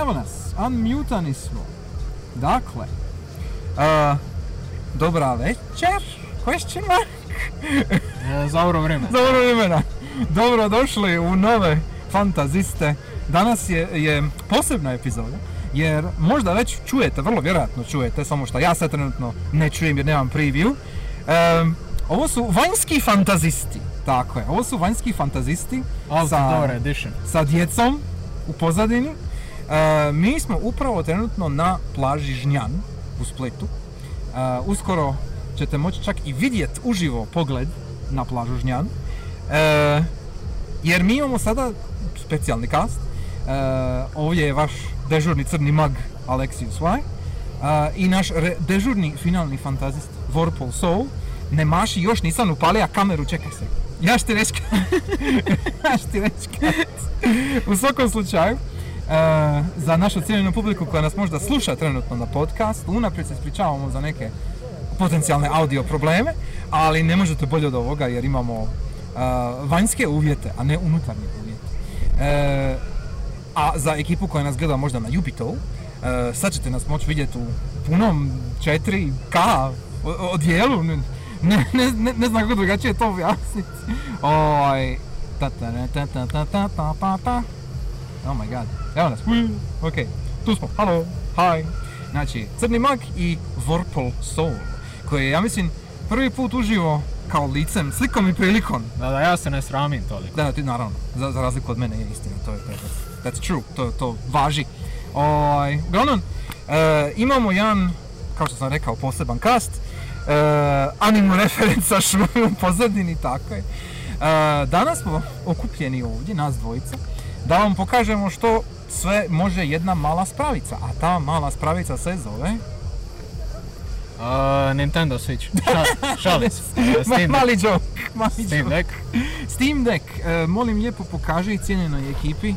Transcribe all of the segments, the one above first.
evo nas, unmutani smo. Dakle, a, dobra večer, question mark, E, za dobro vrijeme. dobro vremena. Dobro došli u nove fantaziste. Danas je, je posebna epizoda, jer možda već čujete, vrlo vjerojatno čujete, samo što ja sad trenutno ne čujem jer nemam preview. Em, ovo su vanjski fantazisti, tako je, ovo su vanjski fantazisti edition. sa djecom u pozadini. Mi smo upravo trenutno na plaži Žnjan u Splitu. Uskoro ćete moći čak i vidjeti uživo pogled na plažu Žnjan. Jer mi imamo sada specijalni kast. Ovdje je vaš dežurni crni mag Alexius. E, I naš dežurni finalni fantazist Vorpal Soul. Ne maši, još nisam upalio kameru, čekaj se. Ja ti reći ti reći kad. U svakom slučaju, za našu cijeljenu publiku koja nas možda sluša trenutno na podcast, unaprijed se ispričavamo za neke potencijalne audio probleme, ali ne možete bolje od ovoga jer imamo e, vanjske uvjete, a ne unutarnje uvjete. E, a za ekipu koja nas gleda možda na Jupitovu, e, sad ćete nas moći vidjeti u punom 4K o- odjelu, ne, ne, ne, ne, znam kako drugačije to objasniti. Oj, ta ta ta ta ta ta ta ta ta. Oh my god, evo nas, ok, tu smo, halo, hi. Znači, Crni mag i Vorpal Soul, koji je, ja mislim, prvi put uživo kao licem, slikom i prilikom Da, da, ja se ne sramim toliko. da, ti naravno, za, za razliku od mene je istina, to je, to je, that's true, to, to važi. Ovaj, uglavnom, e, imamo jedan, kao što sam rekao, poseban kast, e, anime referenca šumi u pozadini, tako je. E, danas smo okupljeni ovdje, nas dvojica, da vam pokažemo što sve može jedna mala spravica, a ta mala spravica se zove... Uh, Nintendo Switch. Šal, šalim se. Uh, Ma- Steam Deck. mali joke, mali Steam joke. Deck. Steam Deck, e, molim lijepo pokaži cijenjenoj ekipi. e,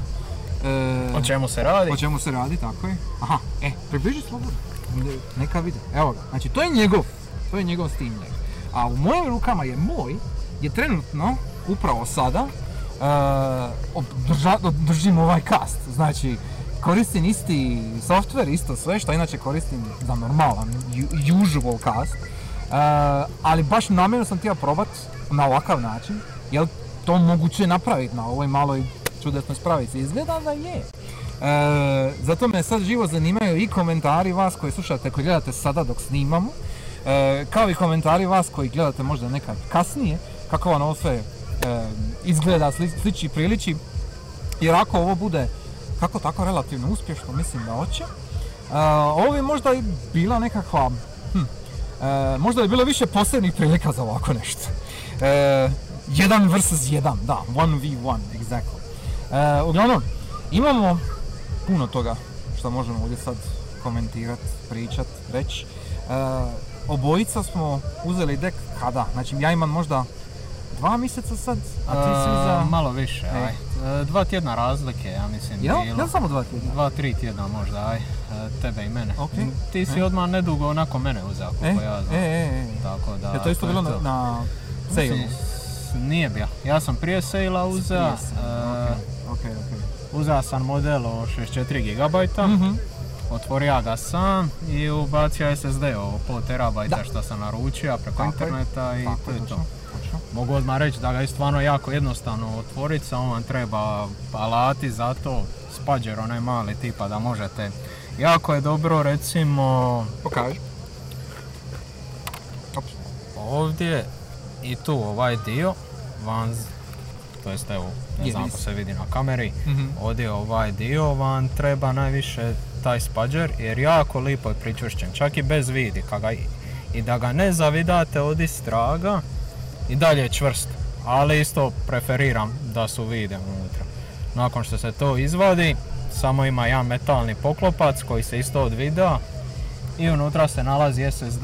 O čemu se radi? O čemu se radi, tako je. Aha, e, približi slobodno. Ne- Neka vide. Evo ga. Znači, to je njegov. To je njegov Steam Deck. A u mojim rukama je moj, je trenutno, upravo sada, uh, držim ovaj kast. Znači, koristim isti software, isto sve što inače koristim za normalan, usual cast. Uh, ali baš namjerno sam htio probat na ovakav način, jel to moguće napraviti na ovoj maloj čudesnoj spravici. Izgleda da je. E, zato me sad živo zanimaju i komentari vas koji slušate, koji gledate sada dok snimamo, e, kao i komentari vas koji gledate možda nekad kasnije, kako vam ovo sve izgleda, sli- sliči, priliči. Jer ako ovo bude kako tako relativno uspješno, mislim da hoće, e, ovo bi možda i bila nekakva, hm, e, možda je bilo više posebnih prilika za ovako nešto. E, jedan versus jedan, da, 1v1, exactly. E, uglavnom, imamo puno toga što možemo ovdje sad komentirati, pričat, reći. Obojica smo uzeli dek kada? Znači ja imam možda dva mjeseca sad, a ti si Uh, uzeo... malo više, E. aj. Uh, Dva tjedna razlike, ja mislim, Jel? bilo. Jel samo dva tjedna? Dva, tri tjedna možda, aj. Uh, Tebe i mene. Ok. Ti si E. odmah nedugo nakon mene uzeo, E, koliko ja znam. e, e, e. Tako da... Je to isto bilo na, na Mislim, sale? s- Nije bio. Ja sam prije sejla uzeo. Uh, Ok, ok. Uzeo sam model od 64 GB, Mhm. otvorio ga sam i ubacio SSD ovo pol terabajta Da. što sam naručio preko Tako interneta i Tako to je to. Mogu odmah reći da ga je stvarno jako jednostavno otvoriti, samo vam treba alati za to, spađer onaj mali tipa da možete. Jako je dobro recimo Pokaži. Ovdje i tu ovaj dio van, to jest evo, ne znam ako se. vidi na kameri, Mhm. ovdje ovaj dio vam treba najviše taj spađer jer jako lipo je pričvršćen, čak i bez vidi, ga i, i da ga ne zavidate od istraga i dalje je čvrst, ali isto preferiram da su vide unutra. Nakon što se to izvadi, samo ima jedan metalni poklopac koji se isto odvida i unutra se nalazi SSD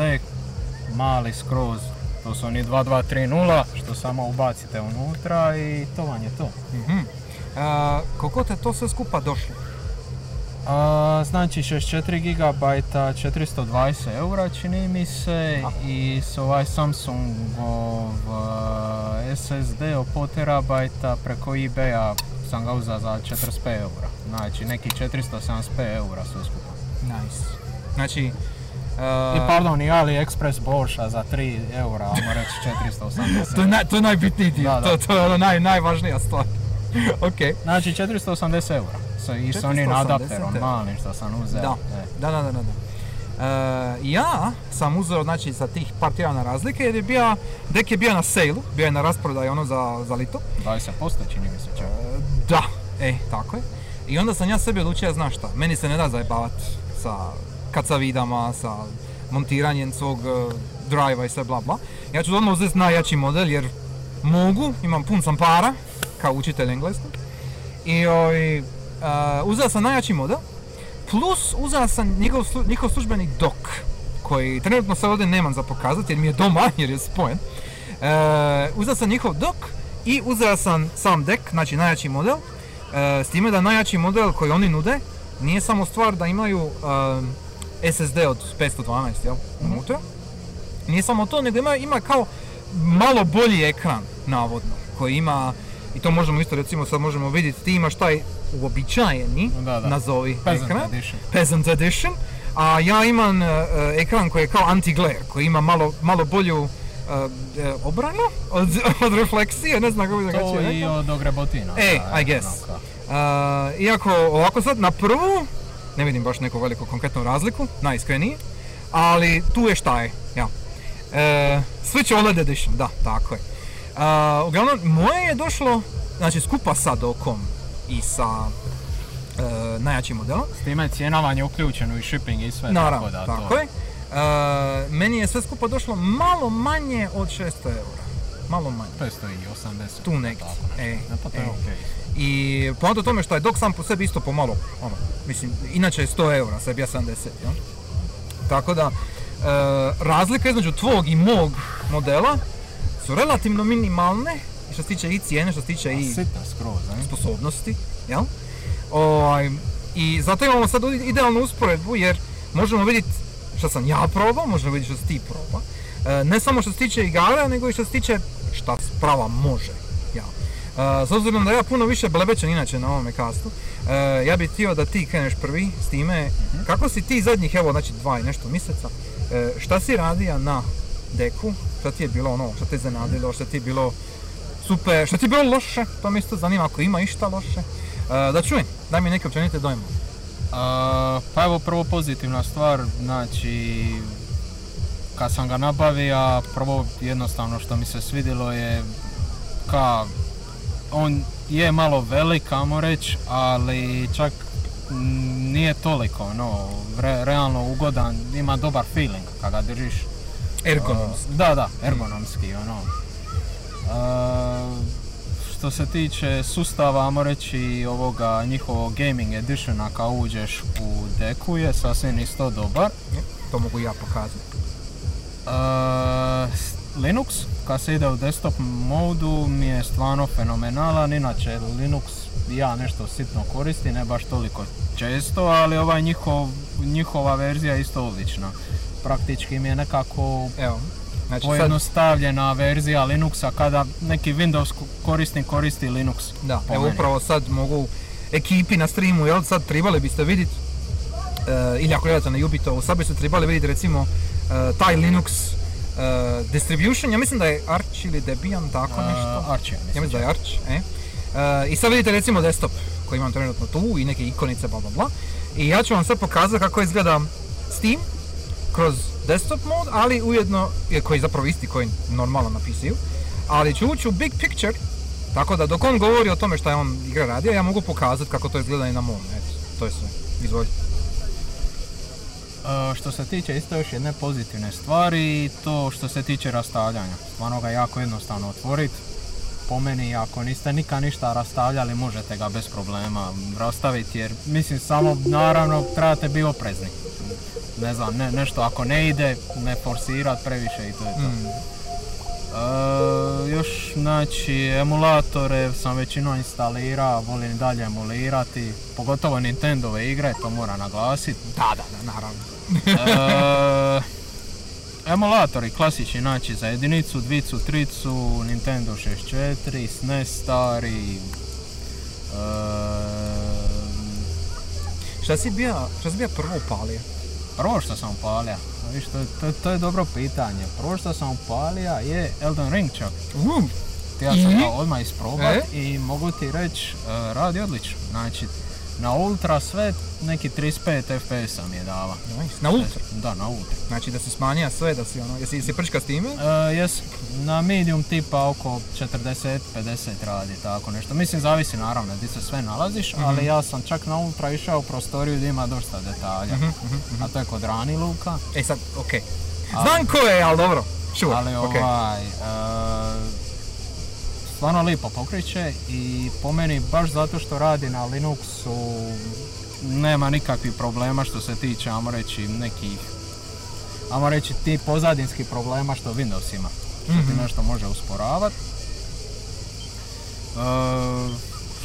mali skroz, to su oni 2230 što samo ubacite unutra i to vam je to. Mhm. A, koliko te to sve skupa došlo? A, znači 64 GB 420 eura čini mi se Aha. i s ovaj Samsungov a, SSD od po terabajta preko eBaya sam ga uzeo za 45 eura. Znači neki 475 eura sve skupa. Nice. Znači, I uh, pardon, i AliExpress Boscha za 3 eura, ajmo reći 480 to je, naj, to je najbitniji dio, Da, da. To, to je ono naj, najvažnija stvar. ok. Znači 480 eura. Sa, I s onim 480 adapterom malim što sam uzeo. Da, E. da, da, da, da. E, ja sam uzeo znači za tih par tjedana razlike jer je bio, dek je bio na sailu, bio je na rasprodaju ono za, za lito. 20% čini mi se čak. E, da, e, tako je. I onda sam ja sebi odlučio, znaš šta, meni se ne da zajebavat sa kacavidama, sa montiranjem svog uh, drive i sve bla bla. Ja ću odmah uzeti najjači model jer mogu, imam pun sam para, kao učitelj engleskog. I ovaj, uh, uzeo sam najjači model, plus uzeo sam njegov, slu- njihov službeni dok, koji trenutno sad ovdje nemam za pokazati jer mi je doma, jer je spojen. E, uzeo sam njihov dok i uzeo sam sam dek, znači najjači model. E, s time da najjači model koji oni nude nije samo stvar da imaju e, SSD od 512 jel, unutra. Nije samo to, nego ima, ima kao malo bolji ekran, navodno, koji ima, i to možemo isto recimo sad možemo vidjeti, ti imaš taj uobičajeni, Da, da. nazovi Peasant ekran, edition. Peasant Edition, a ja imam e, ekran koji je kao anti-glare, koji ima malo, malo bolju e, obranu od, od refleksije, ne znam kako bi To drugačije i rekao. od ogrebutina. E, da, I guess. iako ovako sad na prvu ne vidim baš neku veliku konkretnu razliku, najiskrenije, ali tu je šta je, ja. E, Switch OLED Edition, da, tako je. A, uglavnom, moje je došlo, znači skupa sa dokom i sa e, najjačim modelom, S time je cijena vam je uključeno i shipping i sve. naravno, tako tako, da, to- je. E, meni je sve skupa došlo malo manje od 600 eura, malo manje. 580. Tu negdje, Tako e, pa to je e. okej. I poanta tome što je dok sam po sebi isto pomalo, ono, mislim, inače je 100 eura, sebi ja 70, jel? Tako da, e, razlika između tvog i mog modela su relativno minimalne, što se tiče i cijene, što se tiče i skroz, sposobnosti, jel? Ovaj, I zato imamo sad idealnu usporedbu jer možemo vidjeti što sam ja probao, možemo vidjeti što si ti probao. E, ne samo što se tiče igara, nego i što se tiče šta sprava može. Jel? E, s obzirom da ja puno više blebećem inače na ovome kastu, e, ja bih htio da ti kreneš prvi s time, kako si ti zadnjih, evo znači dva i nešto mjeseca, e, šta si radija na deku, šta ti je bilo ono, šta te je iznenadilo, šta ti je bilo super, šta ti je bilo loše, to me isto zanima ako ima išta loše. E, da čujem, daj mi neke općenite dojme. A, pa evo prvo pozitivna stvar, znači kad sam ga nabavio, prvo jednostavno što mi se svidjelo je ka on je malo velik, ajmo reći, ali čak nije toliko, no, re- realno ugodan, ima dobar feeling kad ga držiš. Ergonomski. Da, da, ergonomski, ono. Uh, što se tiče sustava, ajmo reći, ovoga njihovog gaming editiona kad uđeš u deku je sasvim isto dobar. To mogu ja pokazati. Uh, Linux, kad se ide u desktop modu, mi je stvarno fenomenalan, inače Linux ja nešto sitno koristim, ne baš toliko često, ali ovaj njihov, njihova verzija je isto odlična. Praktički mi je nekako Evo, znači sad, pojednostavljena verzija Linuxa kada neki Windows ko- korisnik koristi Linux. da, evo meni. upravo sad mogu ekipi na streamu, jel, sad trebali biste vidjeti, e, ili ako gledate na Ubitovu, sad biste trebali vidjeti recimo e, taj Linux e, distribution, ja mislim da je Arch ili Debian, tako nešto. Archie, Ja mislim. mislim da je Arch, e. E, I sad vidite recimo desktop koji imam trenutno tu i neke ikonice bla bla bla. I ja ću vam sad pokazati kako izgleda Steam kroz desktop mod, ali ujedno, je koji je zapravo isti koji normalno na. Ali ću ući u big picture, tako da dok on govori o tome šta je on igra radio, ja mogu pokazati kako to izgleda i na mom. Eto, to je sve. Izvolj. Uh, što se tiče isto još jedne pozitivne stvari, to što se tiče rastavljanja. Stvarno ga jako jednostavno otvoriti. Po meni, ako niste nikad ništa rastavljali, možete ga bez problema rastaviti jer mislim samo naravno trebate biti oprezni. Ne znam, ne, nešto ako ne ide, ne forsirat previše i to je to. Mm. E, još znači emulatore sam većinom instalirao, volim dalje emulirati, pogotovo Nintendove igre, to moram naglasiti. Da, da, da, naravno. E, emulatori klasični, znači za jedinicu, dvicu, tricu, Nintendo 64, SNES stari, Šta si bija, šta si bija prvo upalio? Prvo što sam upalio, viš, to, je- to, to je dobro pitanje. Prvo što sam upalio je Elden Ring čak. Uh, Ja sam ga odmah isprobat E? i mogu ti reći, radi odlično. Znači, na ultra sve neki 35 FPS mi je dava. nice. Na ultra. Da, na ultra. Znači da si smanjija sve, da si ono, jesi, jesi prčka s time? E, jes, na medium tipa oko 40-50 radi tako nešto. Mislim, zavisi naravno gdje se sve nalaziš, ali ja sam čak na ultra išao u prostoriju gdje ima dosta detalja. A to je kod rani luka. E sad, okej. Znam ko je, ali dobro. Sure, Ali okej. ovaj, e, stvarno lipo pokriće i po meni baš zato što radi na Linuxu nema nikakvih problema što se tiče, ajmo reći, nekih ajmo reći ti pozadinskih problema što Windows ima. Što ti Mhm. nešto može usporavati. E,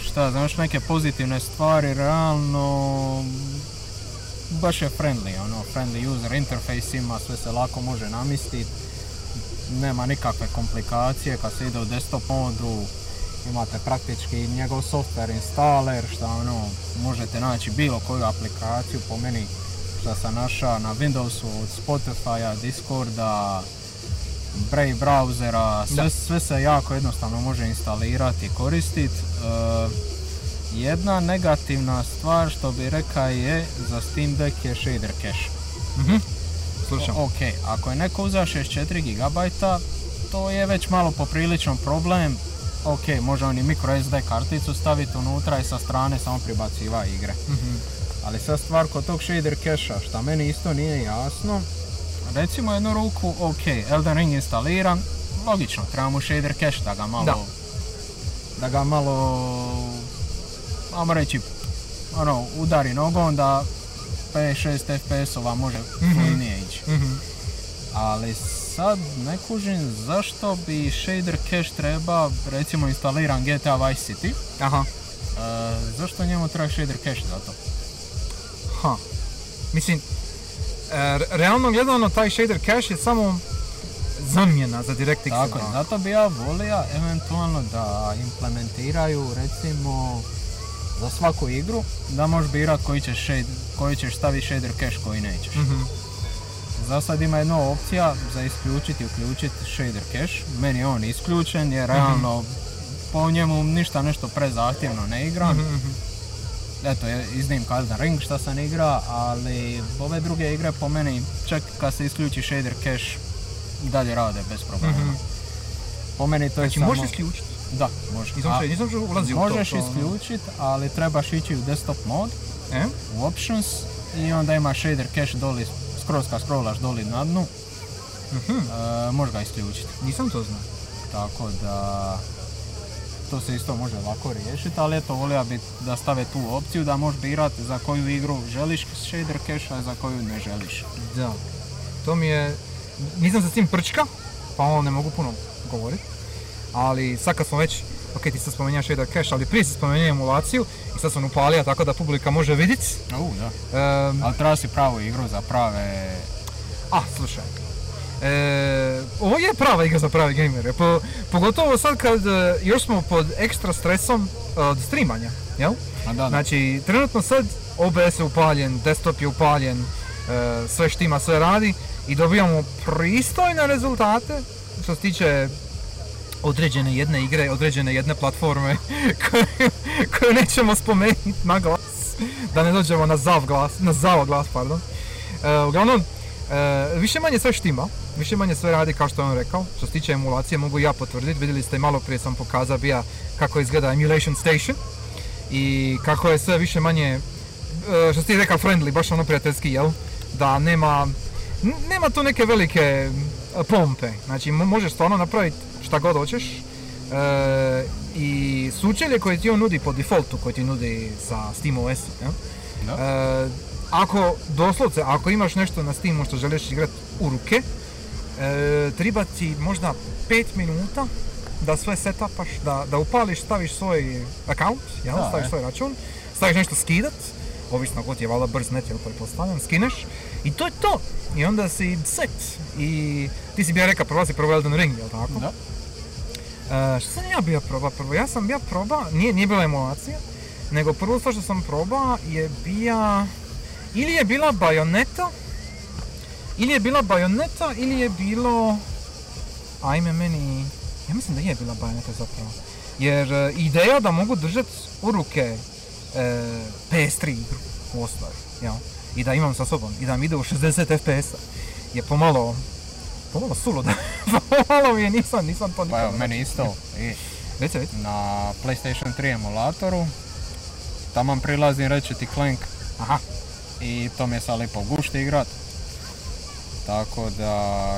šta, znaš neke pozitivne stvari, realno baš je friendly, ono, friendly user interface ima, sve se lako može namistiti, nema nikakve komplikacije, kad se ide u desktop modu, imate praktički njegov software installer, šta ono, možete naći bilo koju aplikaciju, po meni šta sam našao na Windowsu od Spotify-a, Discorda, Brave browsera, sve, se jako jednostavno može instalirati i koristiti. jedna negativna stvar što bi rekao je za Steam Deck je shader cache. Mhm. Slušam. Ok, ako je neko uzeo 64 GB, to je već malo popriličan problem. Ok, može on i micro SD karticu staviti unutra i sa strane samo pribaciva igre. Mhm. Ali sad stvar kod tog shader cache šta meni isto nije jasno, recimo jednu ruku, ok, Elden Ring instaliran, logično, trebamo shader cache da ga malo, Da. da, ga malo, ajmo reći, ono, udari nogom da 5-6 FPS-ova može Mhm. fluidnije ići. Mhm. Ali sad ne kužim zašto bi shader cache treba, recimo instaliran GTA Vice City, Aha. e, zašto njemu treba shader cache za to? Ha. Mislim, e, re- realno gledano taj shader cache je samo zamjena za DirectX. Tako zato bi ja volio eventualno da implementiraju recimo za svaku igru da možeš birat koji ćeš, shade, koji ćeš staviti shader cache, koji nećeš. Mhm. Za sad ima jedna opcija za isključiti i uključiti shader cache. Meni je on isključen jer realno po njemu ništa nešto prezahtjevno ne igram. Mhm, mhm. Eto, je iznimka Elden Ring šta sam igra, ali ove druge igre po meni čak kad se isključi shader cache dalje rade bez problema. Mhm. Po meni to je Znači samo... možeš isključiti. Da, možeš. Nisam še- nisam še ulazio u to. Možeš to, ono. isključit, ali trebaš ići u desktop mod, E? u options i onda ima shader cache doli, skroz kad scrollaš doli na dnu, Mhm. e, možeš ga isključiti. Nisam to znao. Tako da to se isto može lako riješiti, ali eto volio bi da stave tu opciju da možeš birati za koju igru želiš shader cache, a za koju ne želiš. Da. To mi je... Nisam se s tim prčka, pa ono ne mogu puno govoriti. Ali sad kad smo već... Ok, ti sad spomenja shader cache, ali prije si spomenuo emulaciju i sad sam upalio tako da publika može vidjeti. U, da. Ehm, Ali treba si pravu igru za prave... A, slušaj. E, ovo je prava igra za prave gamere, po, pogotovo sad kad e, još smo pod ekstra stresom od streamanja, jel? A da, da. Znači, trenutno sad OBS je upaljen, desktop je upaljen, e, sve štima, sve radi i dobijamo pristojne rezultate što se tiče određene jedne igre, određene jedne platforme koje nećemo spomenuti na glas, da ne dođemo na zav glas, na zao glas, pardon. E, uglavnom, e, više manje sve štima, više manje sve radi kao što je on rekao. Što se tiče emulacije mogu ja potvrditi, vidjeli ste malo prije sam pokazao bija kako izgleda Emulation Station i kako je sve više manje, e, što si ti rekao friendly, baš ono prijateljski, jel? Da nema, nema tu neke velike pompe, znači mo- možeš stvarno napraviti šta god hoćeš e, i sučelje koje ti on nudi po defaultu, koje ti nudi sa SteamOS, jel? Da. E, ako, doslovce, ako imaš nešto na Steamu što želiš igrati u ruke, e, treba ti možda 5 minuta da sve setupaš, da, da upališ, staviš svoj account, jel? Da, staviš e. svoj račun, staviš nešto skidat, ovisno ti je valjda brz net, jel pretpostavljam, skineš i to je to. I onda si set. I ti si bio rekao, prvo si probao Elden Ring, jel tako? Da. E, što sam ja bio proba prvo? Ja sam bio proba, nije, nije bila emulacija, nego prvo stvar što sam probao je bija... Ili je bila bajoneta, ili je bila bajoneta, ili je bilo... Ajme meni... Ja mislim da je bila bajoneta zapravo. Jer e, ideja da mogu držati u ruke e, PS3 igru u osnovi, jel? I da imam sa sobom, i da mi ide u 60 FPS-a, je pomalo... Pomalo suluda. pomalo mi je, nisam, nisam to Pa nikada... evo, meni isto. I Reci, reci. na PlayStation 3 emulatoru, taman prilazim reći ti Clank Aha, i to mi je sad lipo gušti igrat. Tako da,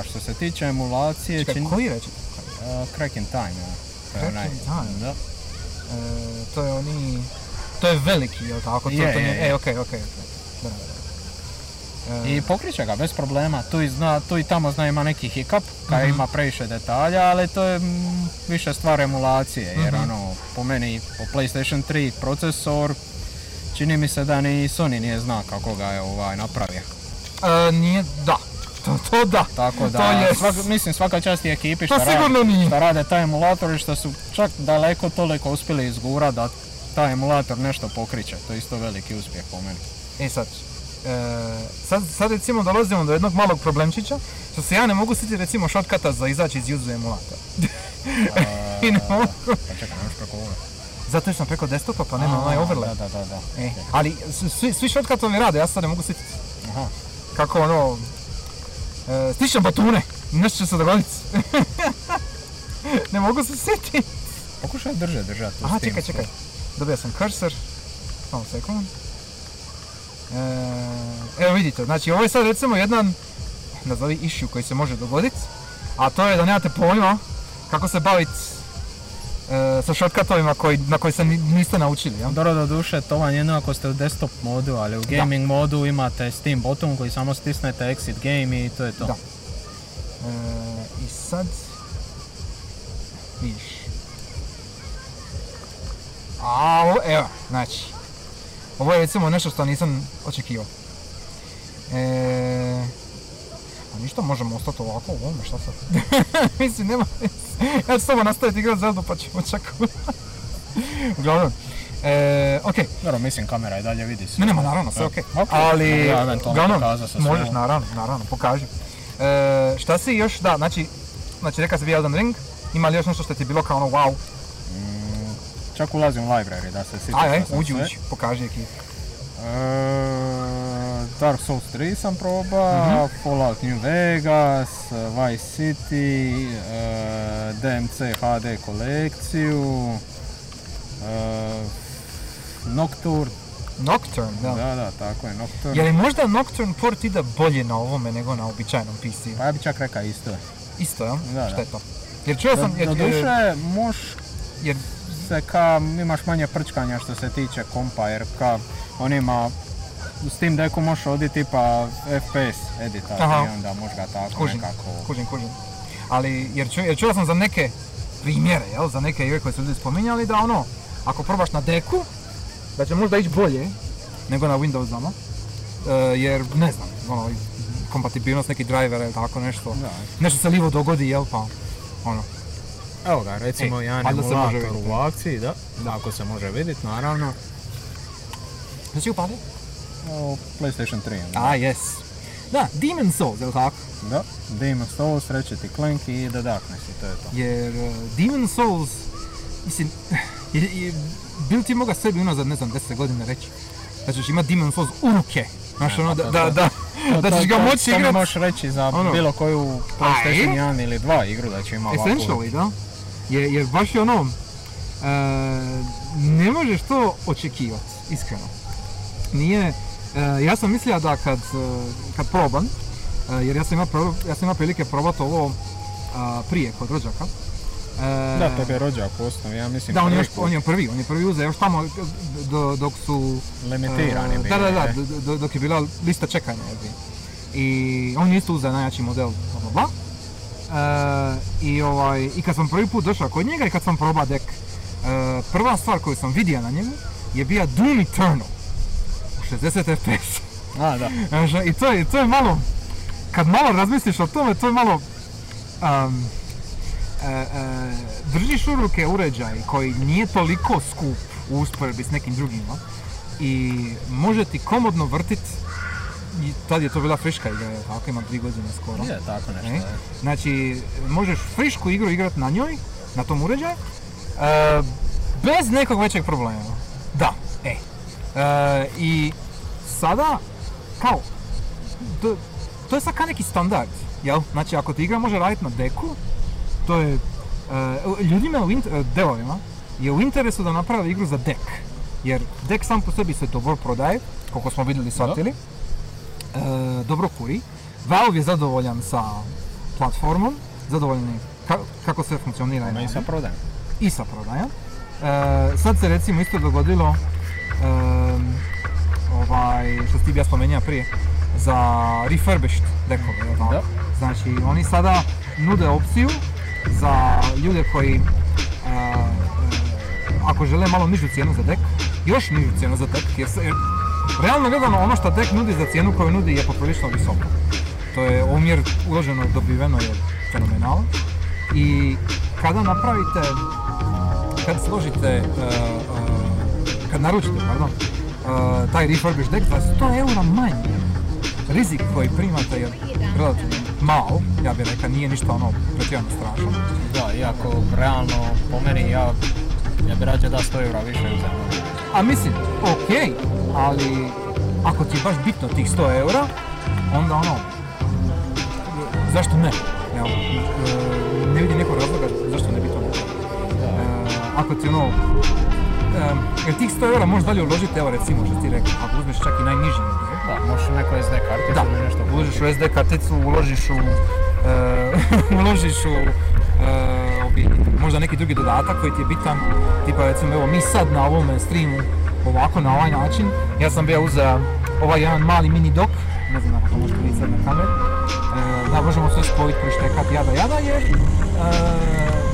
što se tiče emulacije, čekaj, čini... koji reći? Uh, Cracking Time, ja. To je onaj- Time? Da. E, to je oni... To je veliki, jel tako? To, Je, to je, je. E, okej, okej, okej. Da, da. I pokriće ga bez problema, tu i, zna, tu i tamo zna ima neki hiccup, kada Mhm. ima previše detalja, ali to je mm, više stvar emulacije, jer Mhm. ono, po meni, po PlayStation 3 procesor, čini mi se da ni Sony nije zna kako ga je ovaj napravio. e, nije, da. To, to da. Tako da, To je- svaka- mislim svaka čast i ekipi To što, sigurno rade, nije. što rade taj emulator i što su čak daleko toliko uspjeli izgura da taj emulator nešto pokriče. To je isto veliki uspjeh po meni. E sad, sad, sad recimo dolazimo do jednog malog problemčića, što se ja ne mogu sjetiti recimo shortcuta za izaći iz user emulatora. I ne mogu. Pa čekaj, nemaš preko ovoga. Zato što sam preko desktopa pa nema onaj overlay. Da, da, da. da. E, ali svi, svi shortcutovi rade, ja sad ne mogu sjetiti. Aha. Kako ono, e, stišćem batune, nešto će se dogoditi. ne mogu se sjetiti. Pokušaj drže držati. Aha, čekaj, čekaj. Dobio sam cursor. Samo sekund. E, evo vidite, znači ovo je sad recimo jedan, nazovi issue koji se može dogoditi, a to je da nemate pojma kako se baviti e, sa shortcutovima koji, na koji se ni- niste naučili, jel? Dobro do duše, to vam jedno ako ste u desktop modu, ali u gaming modu imate Steam button koji samo stisnete exit game i to je to. Da. E, I sad... Vidiš. A, evo, znači. Ovo je recimo nešto što nisam očekivao. E, a ništa, možemo ostati ovako u ovome, šta sad? Mislim, nema. Ja ću samo nastaviti igrati Zelda pa ćemo čak... Uglavnom. E, okej, Dobro, mislim kamera i dalje vidi sve. ne, nema, naravno, sve Da. okej. Ok, Ali, ja uglavnom, možeš, naravno, naravno, pokaži. E, šta si još, da, znači, znači rekao si bio Elden Ring, ima li još nešto što ti je bilo kao ono wow? Mm, čak ulazim u library da se sjećam. Aj, aj, šta sam uđi, uđi, pokaži neki. E, Dark Souls 3 sam probao, Mhm. Fallout New Vegas, Vice City, e, DMC HD kolekciju, e, Nocturne, Nocturne, da. da, da, tako je, Nocturne. Je li možda Nocturne port ide bolje na ovome nego na običajnom PC-u? Pa ja bi čak rekao isto. Isto, jel? Da, da. Šta je to? Jer čuo sam, jer, Do jer, duše, moš jer se ka, imaš manje prčkanja što se tiče kompa, jer ka, on ima u Steam Decku možeš oditi tipa FPS editor Aha. i onda možeš ga tako Kužim. nekako... kužim, kužim. Ali, jer, ču, jer čuo sam za neke primjere, jel? Za neke igre koje su ljudi spominjali da ono, ako probaš na deku, da će možda ići bolje nego na Windowsama. E, jer, ne znam, ono, kompatibilnost nekih drivera ili tako nešto. Da. Nešto se livo dogodi, jel pa, ono. Evo ga, recimo E, jedan emulator u akciji, da, ako se može vidjeti, naravno. Šta si upalio? O, PlayStation 3. onda. A, yes. Da, Demon Souls, jel tako? Da, Demon Souls, reći ti Clank i The Darkness i to je to. Jer uh, Demon Souls, mislim, je, je, bil ti moga sebi unazad, ne znam, 10 godina reći, da ćeš imat Demon Souls u ruke. Znaš, ono, pa da, da, da, To- da ćeš ga moći to mi igrat, možeš reći za ono. bilo koju PlayStation Aj. 1 ili 2 igru da će ima ovako. essentially, da? Je, jer baš je ono, e, ne možeš to očekivati, iskreno. Nije, e, ja sam mislio da kad, e, kad probam, jer ja sam imao, pro- ja sam imao prilike probati ovo prije kod rođaka. Da, to je rođak osnovi, ja mislim Da, on je, još, on je prvi, on je prvi uzeo još tamo do, dok su... Limitirani bili. Da, da, da, dok je bila lista čekanja. I on je isto uzeo najjači model, bla bla bla. I, ovaj, I kad sam prvi put došao kod njega i kad sam probao dek, e, prva stvar koju sam vidio na njemu je bija Doom Eternal. U 60 fps. A, da. I to je, to je malo, kad malo razmisliš o tome, to je malo... Um, e, e, držiš u ruke uređaj koji nije toliko skup u usporedbi s nekim drugima. I može ti komodno vrtit, i tad je to bila friška igra, jel tako, ima dvije godine skoro. Je, tako nešto. E, je. Znači, možeš frišku igru igrat na njoj, na tom uređaju, e, bez nekog većeg problema. Da, e. E, I sada, kao, to, to je sad kao neki standard, jel? Znači, ako ti igra može raditi na deku, to je, e, ljudima u int- e, devovima je u interesu da naprave igru za dek. Jer dek sam po sebi se dobro prodaje, koliko smo vidjeli i shvatili. E, dobro kuri. Valve je zadovoljan sa platformom, zadovoljan je ka- kako sve funkcionira. i Ono i sa prodajem. i sa prodajom. E, sad se recimo isto dogodilo em, ovaj, što si ti ja spomenuo prije za refurbished dekove? Da. Znači oni sada nude opciju za ljude koji e, e, ako žele malo nižu cijenu za dek, još nižu cijenu za dek, jer realno gledano ono što dek nudi za cijenu koju nudi je poprilično visoko. To je omjer uloženo dobiveno je fenomenalan. I kada napravite, kad složite, e, e, kad naručite, pardon, e, taj refurbished deck za 100 eura manje, rizik koji primate je relativno mal, ja bih rekao, nije ništa ono pretjerano strašno. Da, iako realno po meni ja, ja bi rađe da 100 eura više uzem. A mislim, ok, ali ako ti je baš bitno tih 100 eura, onda ono, zašto ne? E, ne vidim nekog razloga zašto ne bi to. E, ako ti ono, e, jer tih 100 eura možeš dalje uložiti, evo recimo što ti rekao, ako uzmeš čak i najniži Da, možeš neko SD karticu da, ili nešto. uložiš u SD karticu, uložiš u, uložiš u možda neki drugi dodatak koji ti je bitan, tipa recimo evo mi sad na ovome streamu ovako na ovaj način, ja sam bio uzeo ovaj jedan mali mini dok, ne znam ako to možete vidjeti sad na kameri, e, da možemo sve spojiti, prištekati, jada jada, jer e,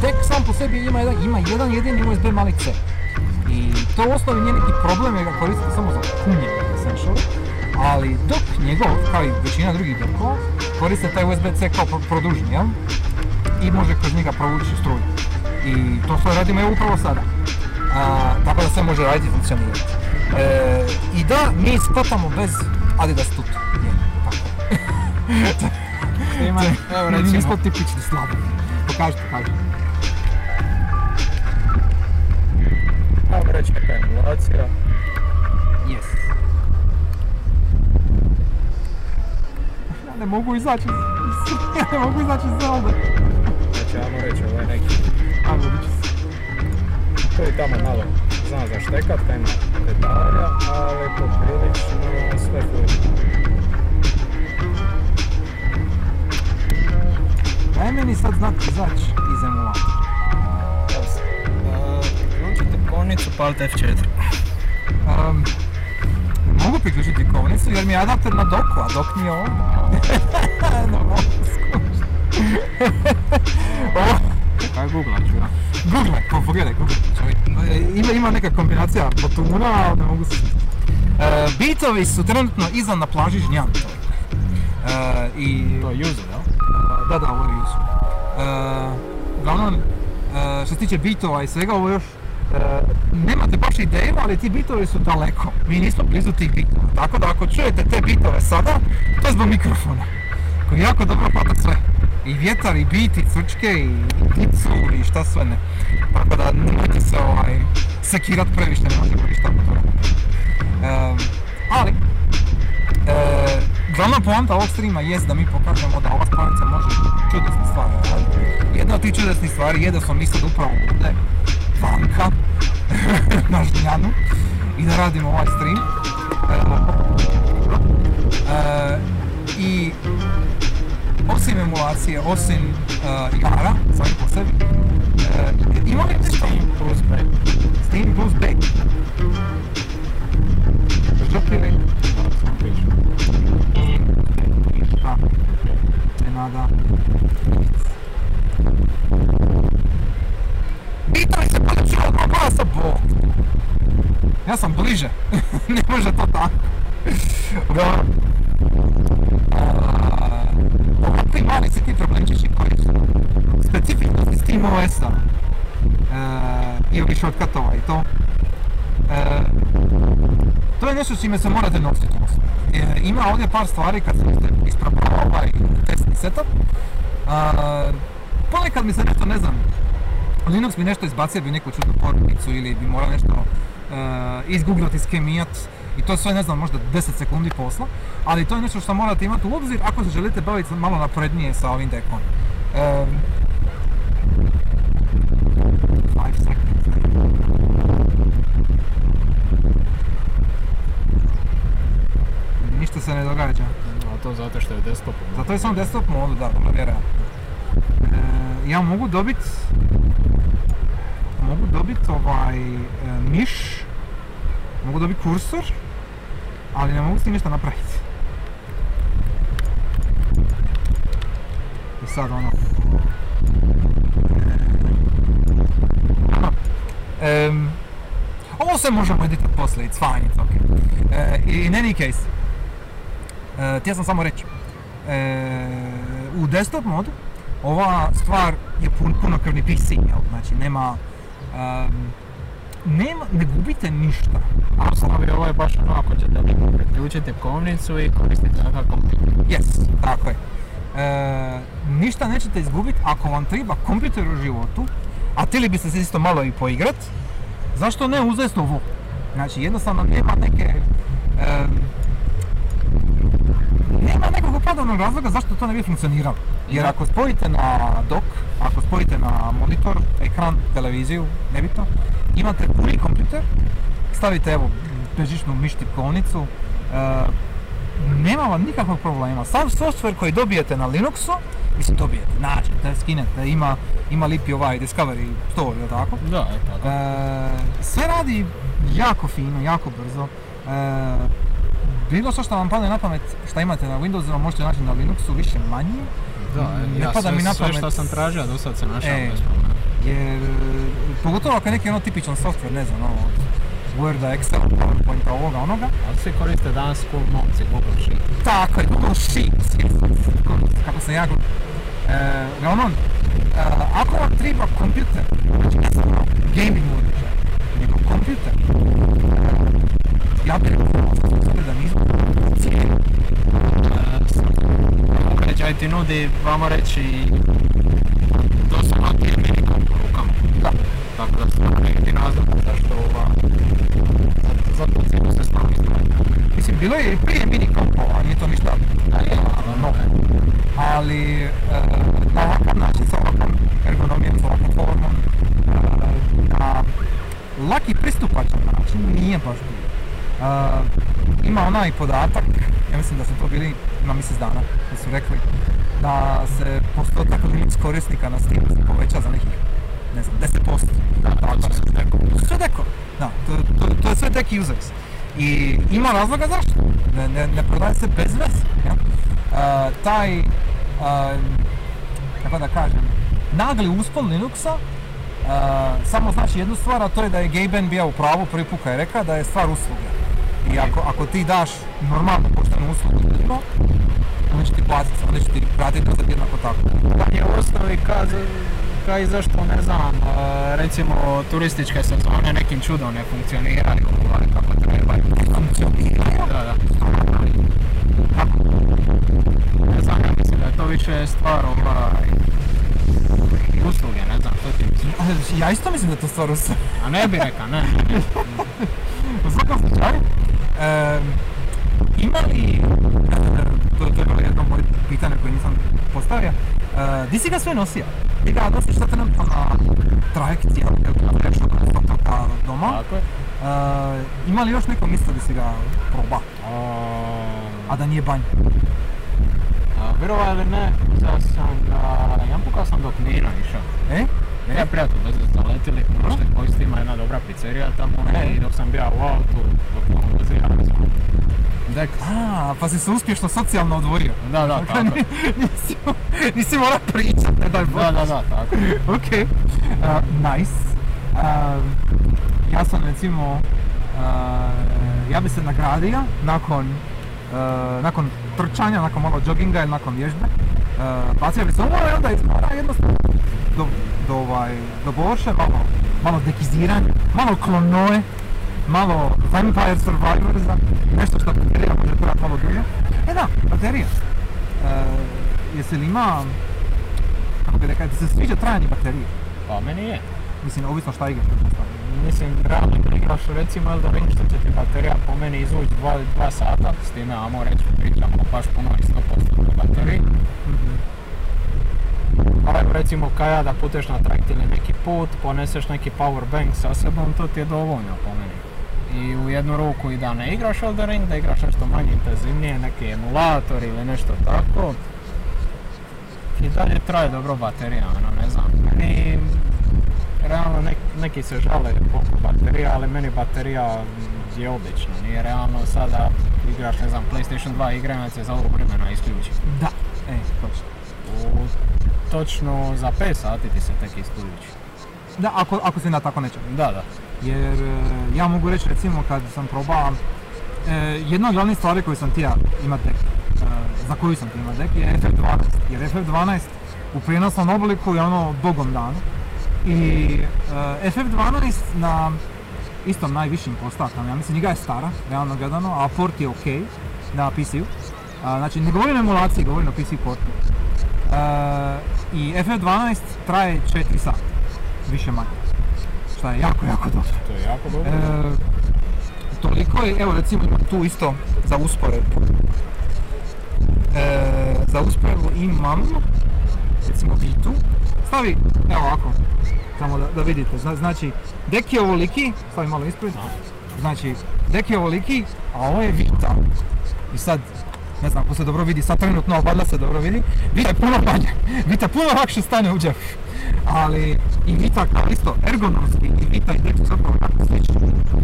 tek sam po sebi ima jedan, ima jedan jedini USB mali C. I to u osnovi nije neki problem jer ga koristite samo za punjenje essentially, ali dok njegov, kao i većina drugih dokova, koriste taj USB-C kao pro- produžni, jel? I može kroz njega provući struju. I to sve radimo evo upravo sada. A, tako da sve može raditi i funkcionirati. E, I da, mi sklepamo bez Adidas tut. Je. Ima, evo Mi recimo, nismo tipični slabi. Pokaži, pokaži. evo reći neka emulacija. Yes. Ja ne mogu izaći iz... Ja ne mogu izaći iz Zelda. Znači, ajmo reći, ovo je neki, će se. to je tamo malo zna zaštekat, kaj ima detalja, ali poprilično sve fluidno. Daj meni sad znak izaći iz emulatora. Priključite konicu, palite F4. Um, mogu priključiti kovnicu jer mi je adapter na doku, a dok nije on. ne mogu skušati. Pa pogledaj, Google. Ima, ima neka kombinacija botuna, ali ne mogu se. E, Beatovi su trenutno iza na plaži Žnjan. E, I To je user, jel? Da, da, ovo je. E, uglavnom, e, što se tiče bitova i svega, ovo još e, nemate baš ideju, ali ti bitovi su daleko. Mi nismo blizu tih bitova. Tako da ako čujete te bitove sada, to je zbog mikrofona. Koji jako dobro pada sve. I vjetar, i bit, i crčke, i, i i šta sve ne. Tako da nemojte se ovaj, sekirat previše, nemojte ništa oko toga. E, ali, E, glavna poanta ovog streama jest da mi pokažemo da ova spanica može čudesne stvari. Jedna od tih čudesnih stvari je da smo mi sad upravo ovdje, vanka, na Žnjanu, i da radimo ovaj stream. E, I osim emulacije, osim e, igara, sami po sebi, e, ima li nešto Plus B. Steam plus B? Što ili? Pa, ne nada. Bitovi se paliču od mogola sa bok. Ja sam bliže. ne može to tako. Dobro. Ovakvi mali se ti problemčići koji su specifičnosti Steam OS-a e, ili shortcutova i to E, to je nešto s čime se morate nositi. E, ima ovdje par stvari kad sam isprobao ovaj testni setup. A, ponekad mi se nešto, ne znam, Linux mi nešto izbacio bi neku čudnu porukicu ili bi morao nešto uh, izgooglati, skemijat i to je sve, ne znam, možda 10 sekundi posla, ali to je nešto što morate imati u obzir ako se želite baviti malo naprednije sa ovim dekom. Um, five seconds. Ništa se ne događa. A to zato što je desktop. Zato je samo desktop modu, da, vjerojatno. E, ja mogu dobit mogu dobit ovaj e, miš, mogu dobit kursor, ali ne mogu s tim ništa napraviti. I sad ono... ovo sve možemo editat poslije, it's fine, it's okay. E, in any case, e, htio sam samo reći, e, u desktop modu ova stvar je pun, punokrvni PC, znači nema, em, nema, ne gubite ništa. Osnovi ovo je baš ono ako ćete priključiti kovnicu i koristiti kompjuter. Yes, tako je. E, ništa nećete izgubiti ako vam treba kompjuter u životu, a htjeli biste se isto malo i poigrat, zašto ne uzeti ovo? Znači jednostavno nema neke... em, nema nekog opravdanog razloga zašto to ne bi funkcioniralo. Jer ako spojite na dok, ako spojite na monitor, ekran, televiziju, nebitno, imate puni kompjuter, stavite evo bežičnu miš tipkovnicu, e, nema vam nikakvog problema. Sav software koji dobijete na Linuxu, mislim dobijete, nađete, skinete, ima, ima lipi ovaj Discovery Store, jel tako? Da, je tako. E, sve radi jako fino, jako brzo. E, bilo što što vam padne na pamet, što imate na Windowsu, možete naći na Linuxu više manje. Da, ne ja pada sve, mi na sve što sam tražio do sad se našao E. Jer, e, pogotovo ako je neki ono tipičan software, ne znam, ono, Worda, Excela, PowerPointa, ovoga, onoga. Ali svi koriste danas cool momci Google Sheet. Tako je, Google Sheets, yes, kako- sam ja gledao. E, uglavnom, e, ako vam treba kompjuter, znači ne samo gaming uređaj, nego kompjuter, ja bih rekao da nismo cijeli. Uređaj ti nudi, vamo reći, doslovno ti je mini komp u rukama. Da. Tako da stvarno neki razlog zašto ova... za- tu se stvarno izdvaja. Mislim, bilo je i prije mini kompova, nije to ništa novo. Ali e, na ovakav način, sa ovakvom ergonomijom, sa ovakvom formom, e, na laki pristupačan način, nije baš bio. E, ima onaj podatak, ja mislim da su to bili na mjesec dana, da su rekli da se postotak Linux korisnika na Steam poveća za nekih, ne znam, 10%. Da, to su sve deko. Sve deko, da, to, to, to je sve dek users. I ima razloga zašto. Ne, ne, ne prodaje se bez veze. Ja? E, taj, e, kako da kažem, nagli uspon Linuxa e, samo znači jednu stvar, a to je da je Gaben bio u pravu prvi put kad je rekao da je stvar usluge. I ako, ako ti daš normalnu poštenu uslugu ljudima, oni će ti platiti, oni će ti pratiti nazad jednako tako. Pa je u osnovi kaz, ka i zašto ne znam, e, recimo turističke sezone nekim čudom ne funkcioniraju ovaj, kako trebaju. Funkcioniraju. Da, da. Ne znam, ja mislim da je to više stvar ovaj, usluge, ne znam, što ti misliš? Ja isto mislim da je to stvar usluge. A ne bi rekao, ne. U svakom slučaju, ima li, e, to, to je bilo jedno moje pitanje koje nisam postavio, e, di si ga sve nosio? Ti ga nosiš sad trenutno na trajekciji, jel, jel, od otoka doma? Tako je. E, ima li još neko mjesto gdje si ga proba, a da nije banj? Vjerovali ili ne, sam ga, jedan put kad sam do Knina išao. E? Ja prijatelj da smo zaletili, prošli post ima jedna dobra pizzerija tamo i dok sam bio u autu, dok on vozi, ja sam Dek. A, pa si se uspješno socijalno odvorio. Da, da, tako. nisi, nisi morao pričat, ne daj. Da, da, da, tako. Ok, uh, nice. Uh, ja sam recimo, uh, ja bi se nagradio nakon, nakon trčanja, nakon malo jogginga ili nakon vježbe. Bacio bi se ovo i onda izmora jednostavno do, do, ovaj, do borše, malo, malo dekiziranja, malo klonoje malo Vampire Survivorsa, nešto što baterija može trajati malo duže. E da, baterija. E, jesi li ima, kako bi rekao, ti se sviđa trajanje baterije? Pa meni je. Mislim, ovisno šta igraš. Mislim, realno igraš recimo Elden Ring što će ti baterija po meni izvući 2 sata, s time amo reći pričamo baš puno i 100% na bateriji. Pa evo recimo kada da puteš na trajekt ili neki put, poneseš neki power bank sa sobom, to ti je dovoljno po meni. I u jednu ruku i da ne igraš Elden Ring, da igraš nešto manje intenzivnije, neki emulator ili nešto tako. I dalje traje dobro baterija, ono ne znam. Realno nek- neki se žale koliko baterija, ali meni baterija je odlična. Nije realno sada igraš, ne znam, PlayStation 2 igre, onda se za ovog vremena isključi. Da, e, točno. U, točno za 5 sati ti se tek isključi. Da, ako, ako se na tako neće. Da, da. Jer e, ja mogu reći recimo kad sam probao, e, jedna od glavnih stvari koju sam tija imat dek, e, za koju sam ti imat dek je FF12. Jer FF12 u prijenosnom obliku je ono bogom dano. I e, FF12 na istom najvišim postavkama, ja mislim njega je stara, realno gledano, a port je ok na PC-u. A, znači ne govorim o emulaciji, govorim o PC portu. E, I FF12 traje 4 sata, više manje. Što je jako, jako dobro. To je jako dobro. E, toliko je, evo recimo imam tu isto za usporedbu. E, za usporedbu imam, recimo Vitu. Stavi, evo ovako, samo da, da vidite. Zna- znači, dek je ovoliki, stavi malo ispred. Znači, dek je ovoliki, a ovo je Vita. I sad, ne znam ako se dobro vidi, sad trenutno valjda se dobro vidi. Vita je puno manje, Vita puno lakše stane u džep. Ali i Vita kao isto ergonomski i Vita i dek su zapravo.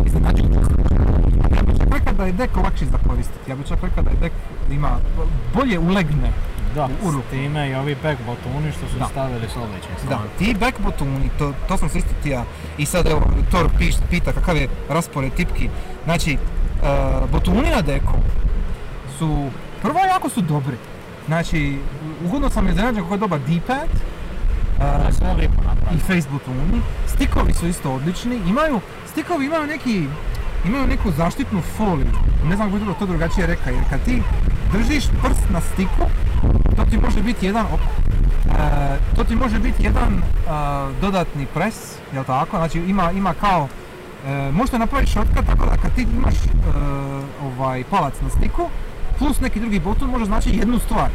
Iznenađujuće slični. Ja bih čak rekao da je dek lakši za koristiti. Ja bih čak rekao da je dek ima bolje ulegne. Da, u ruku. s time i ovi back botuni što su Da. stavili su odlični. Da, ti back botuni, to, to sam se isto tija. I sad evo, Thor piš, pita kakav je raspored tipki. Znači, uh, botuni na deku su, prvo jako su dobri. Znači, ugodno sam iznenađen kako je dobar D-pad. Je uh, i face butoni. Stikovi su isto odlični. Imaju, stikovi imaju neki, имаја неку заштитну фолију. Не знам кој тоа другачије река, јер кога ти држиш прст на стикло, тоа ти може бити еден оп, е, тоа ти може бити еден е, додатни прес, јел тако, значи има има као е, може да направиш шортка така да кога ти имаш е, овај палац на стикло плюс неки други бутон може значи една ствар.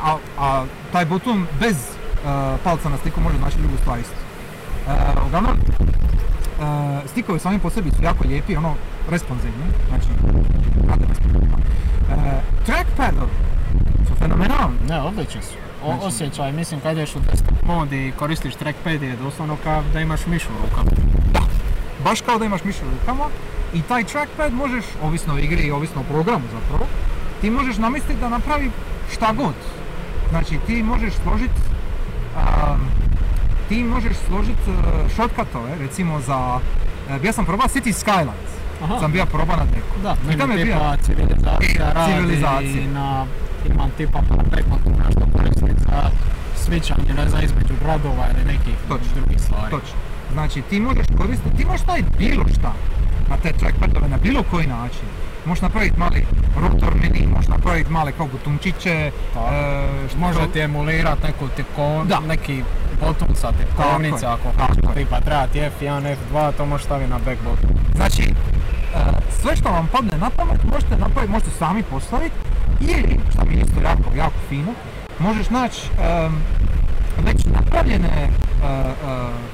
А, а тај бутон без е, палца на стикло може значи другу ствар исто. Е, огамно, e, stikovi sami po sebi su jako lijepi, ono, responsivni, znači, rade responsivno. E, trackpadovi su fenomenalni. Ne, odlični su. O, Znači- osjećaj, mislim kad ideš u desktop mod i koristiš trackpad je doslovno kao da imaš miš u rukama. Da, baš kao da imaš miš u rukama i taj trackpad možeš, ovisno o igri i ovisno o programu zapravo, ti možeš namisliti da napravi šta god. Znači ti možeš složiti ti možeš složiti uh, shortcutove, recimo za, uh, ja sam probao City Skylines, Aha. sam bio probao na deku. Da, I tam je bio, civilizacija radi Civilizacija. na, imam tipa backbotuna što koristim za switchanje, ne znam, između gradova ili nekih Točno, drugih stvari. Točno. Znači ti možeš koristiti, ti možeš staviti bilo šta na te trackpadove na bilo koji način. Možeš napraviti mali rotor menu, možeš napraviti male kao butončiće, Tako. e, što- Može ti emulirat neku tipko, Da. neki botton sa tipkovnice, je, ako tako tipa treba ti F1, F2, to možeš staviti na back button. Znači, e, sve što vam padne na pamet možete napraviti, možete sami postaviti ili, što mi je isto jako, jako fino, možeš naći em, već napravljene e, e,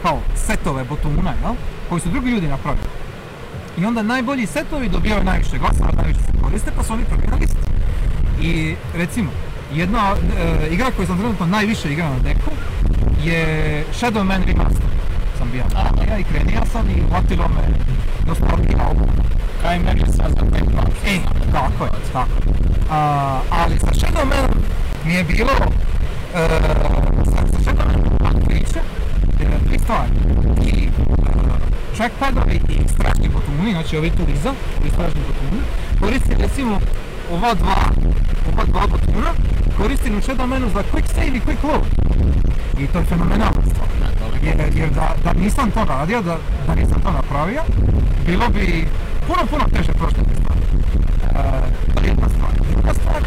kao setove botuna, jel? koji su drugi ljudi napravili. I onda najbolji setovi dobijaju najviše glasova, najviše se koriste, pa su oni prvi na listi. I recimo, jedna e, igra koju sam trenutno najviše igrao na deku je Shadow Man Remaster. Sam bio ja i krenija sam i hvatilo me nostalgija ovo. Kaj meni sad za button. E, tako je, tako je. A, ali sa Shadow Manom mi je bilo, e, sa, sa Shadow Manom e, tri stvari. I e, trackpadovi i stražni botuni, znači ovi tu iza, ovi stražni botuni, koristi recimo ova dva, ova dva butona koristim u Shadow menu za quick save i quick load. I to je fenomenalna stvar. Jer, jer da, da nisam to radio, da, da nisam to napravio, bilo bi puno, puno teže prošle te stvari. Je jedna stvar. Druga stvar,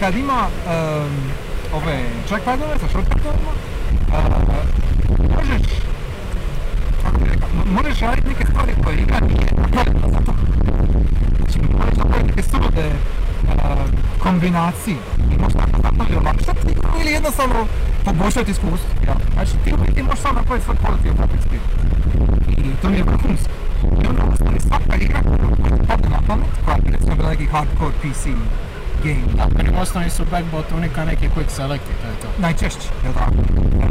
kad ima em, ove trackpadove sa shortcutovima, e, možeš kako bi rekao, mo- možeš raditi neke stvari koje igra nije napravljena za to. Znači, možeš napraviti neke sulude a, kombinacije i možeš tako zapravo olakšati ili jednostavno poboljšati iskustvo. Ja. Znači, ti u biti možeš sam napraviti svoj quality of life experience. I to mi je vrhunsko. I onda stvari svaka igra koja ti padne na pamet, koja bi recimo bila neki hardcore PC game, meni u osnovi su backbot unika neki quick select i to je to. najčešće, jel tako?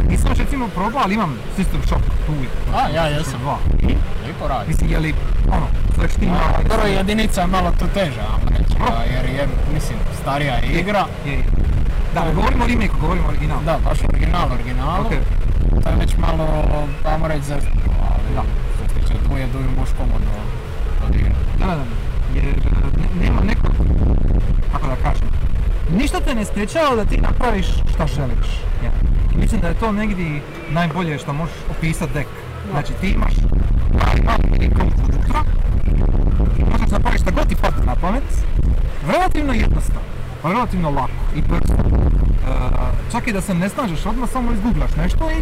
Nisam još recimo probao, ali imam System Shock tu uvijek. A, ja jesam. Dva. I? Lipo radi. Mislim, je li, ono, sve štima? A, Dobro, jedinica je malo tu teža, reći, jer je, mislim, starija je igra. Je, je. Da, govorimo o remake govorimo o originalu. Da, baš original originalu. Ok. To je već malo, ajmo reći, za... Ali, Da. što se tiče dvije, duju možeš komodno odigrati. Da, da, da. Jer e, ne- nema nekog, kako da kažem, ništa te ne sprečava da ti napraviš šta želiš. Ja. Mislim da je to negdje najbolje što možeš opisati dek. Znači ti imaš možeš napraviti šta god ti padne na pamet, relativno jednostavno, relativno lako i brzo. E, čak i da se ne snažeš odmah, samo izgooglaš nešto i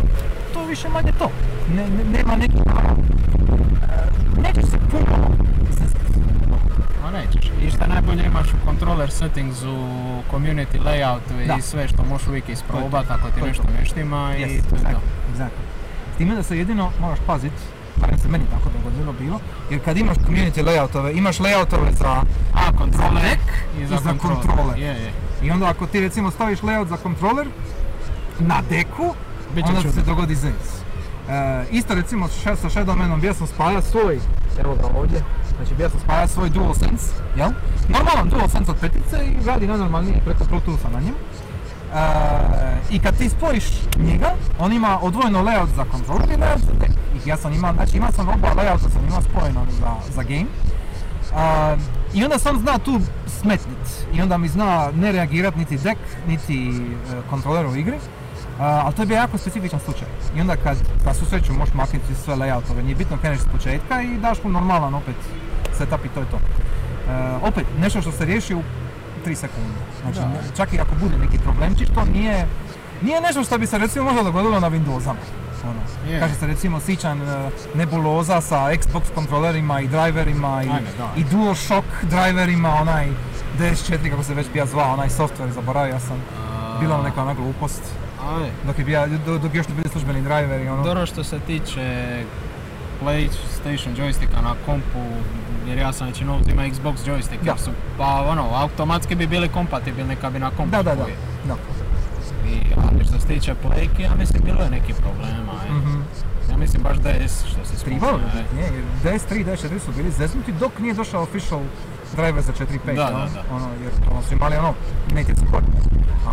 to više manje to. Ne, ne- nema neki, e, nećeš se puno. Ma nećeš. I šta najbolje imaš u controller settings u community layoutu Da. i sve što možeš uvijek isprobat ako ti to nešto to. ne štima i Yes, to je to. exactly, exactly. S time da se jedino moraš pazit, barem se meni tako dogodilo bilo, jer kad imaš community layoutove, imaš layoutove za A, kontroler Deck i i za, za kontroler. kontroler. Je, je. i onda ako ti recimo staviš layout za kontroler na deku, Bit će onda čudno. se dogodi zez. E, isto recimo sa Shadow Manom bio sam spajao svoj, evo ga ovdje, znači bio sam spajao svoj DualSense, jel? Normalan DualSense od petice i radi najnormalnije preko Bluetootha na njemu. E, I kad ti spojiš njega, on ima odvojeno layout za kontroler i layout za. I ja sam imao, znači imao sam oba layouta sam imao spojeno za, za game. A, I onda sam zna tu smetnit i onda mi zna ne reagirat niti deck, niti e, kontroler u igri. A, ali to je bio jako specifičan slučaj. I onda kad na svu sreću možeš maknuti sve layoutove, nije bitno kreneš s početka i daš mu normalan opet setup i to je to. E, opet, nešto što se riješi u 3 sekunde. Znači, Da. čak i ako bude neki problemčić, to nije, nije nešto što bi se recimo možda dogodilo na Windowsama. Ono. Je. Kaže se recimo sićan e, nebuloza sa Xbox kontrolerima i driverima i, Ajme, i DualShock driverima, onaj DS4 kako se već bija zvao, onaj software, zaboravio sam. Bila ona neka ona glupost, Ajde. dok je bija, do- dok još ne bili službeni driveri, ono. Dobro što se tiče PlayStation joysticka na kompu, jer ja sam većinom uzima Xbox joystick, jer su, pa ono, automatski bi bili kompatibilni kad bi na kompu Da, da, da. da. I, ali što se tiče playke, ja mislim bilo je neki problema, e. Mhm. Ja mislim baš DS što se e. jer DS3 i DS4 su bili zeznuti dok nije došao official driver za 4.5, Da, da, da. ono, jer ono su imali ono native support. A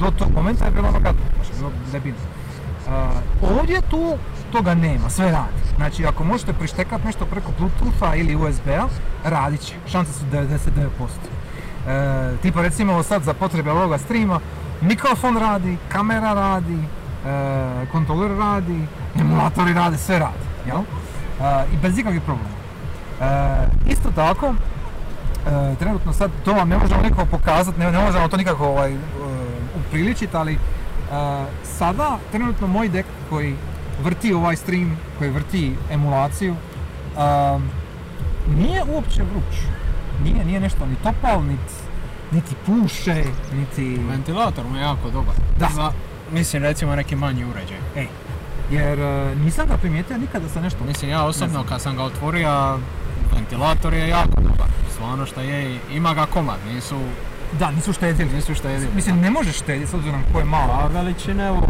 do tog momenta je bilo ono gadno, je bilo debilno. Ovdje tu toga nema, sve radi. Znači ako možete prištekat nešto preko Bluetootha ili USB-a, radit će, šanse su 99%. E, tipa recimo sad za potrebe ovoga streama, mikrofon radi, kamera radi, e, kontroler radi, emulatori rade, sve radi, jel? E, I bez ikakvih problema. Isto tako, trenutno sad to vam ne možemo nikako pokazati, ne, ne možemo to nikako ovaj, upriličiti, ali sada trenutno moj dek koji vrti ovaj stream, koji vrti emulaciju, nije uopće vruć. Nije, nije nešto ni topal, niti, niti puše, niti... Ventilator mu je jako dobar. Da. Za, mislim recimo neki manji uređaj. Ej, jer e, nisam ga primijetio nikada sa nešto... Mislim ja osobno kad sam ga otvorio, ventilator je jako dobar. Stvarno što je, ima ga komad, nisu, Da, nisu štedili. nisu štedili. Mislim, ne možeš štediti s obzirom ko je malo. A veličine evo,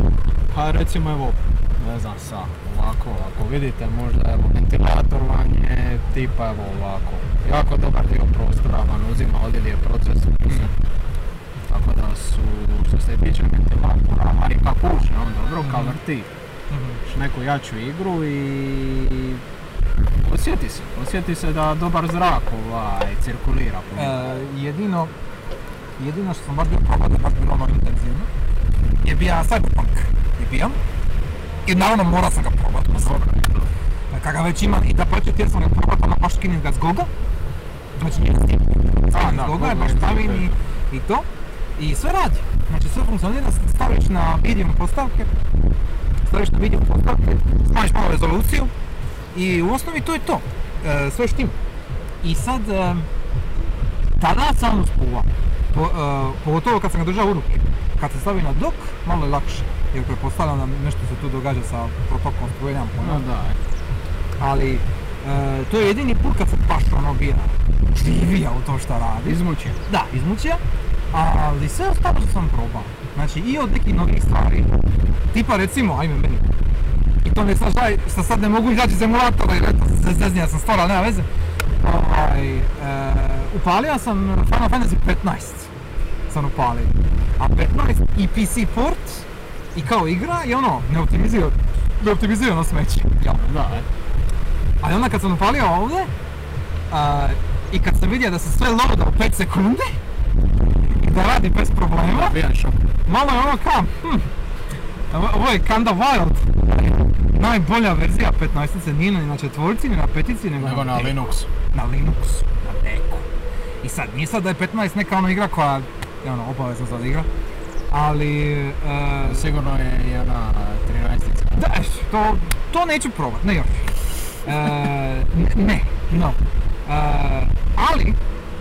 pa recimo evo, ne znam sa, ovako, ako vidite možda evo ventilator vam je tipa evo ovako. Jako dobar dio prostora vam uzima, ovdje je proces. mislim. Tako da su, što se tiče ventilatora, a i kad puše, on dobro kad Mhm. vrti. Imaš neku jaču igru i osjeti se, osjeti se da dobar zrak ovaj, cirkulira. E, jedino, jedino što sam baš bio probao da baš bilo ono intenzivno, je bio Cyberpunk. Je bio. I naravno morao sam ga probati, pa dobro. Kada ga već imam i da početi htio sam ga probati, ono baš skinem ga s Goga. Znači nije Steam. Da, s Goga, baš stavim i, i to. I sve radi. Znači sve funkcionira, staviš na medium postavke, staviš na medium postavke, smanjiš malo rezoluciju i u osnovi to je to. E, sve štima. I sad, e, tada sam uspuvao. Po, e, pogotovo kad sam ga držao u ruke. Kad se stavi na dok, malo je lakše. Jer pretpostavljam da nešto se tu događa sa protokom struje. No da, Ali, e, to je jedini put kad se baš ono bija živija u to šta radi. izmučio. Da, izmučija, ali sve ostalo što sam probao. Znači i od nekih novih stvari, tipa recimo, ajme meni, i to ne sad žaj, što sad ne mogu izaći iz emulatora jer eto, zeznija sam stvar, ali nema veze. Ovaj, e, upalio sam Final Fantasy 15, sam upalio. A 15 i PC port, i kao igra, i ono, ne optimizira, ne optimizira na smeće. Jel? Da, e. Ali onda kad sam upalio ovdje, a, i kad sam vidio da se sve loada u 5 sekunde, i da radi bez problema, malo je ono kao, hm, ovo- je kinda wild. Najbolja verzija 15 nije ni na četvorci, ni na petici, nego, Nego na deku. Linuxu. Na Linuxu, na deku. I sad, nije sad da je 15 neka ono igra koja ono, obavezna za igra, ali... e, Sigurno je ona 13 da, eš, to, to neću probat, ne još. E, ne, no. E, ali,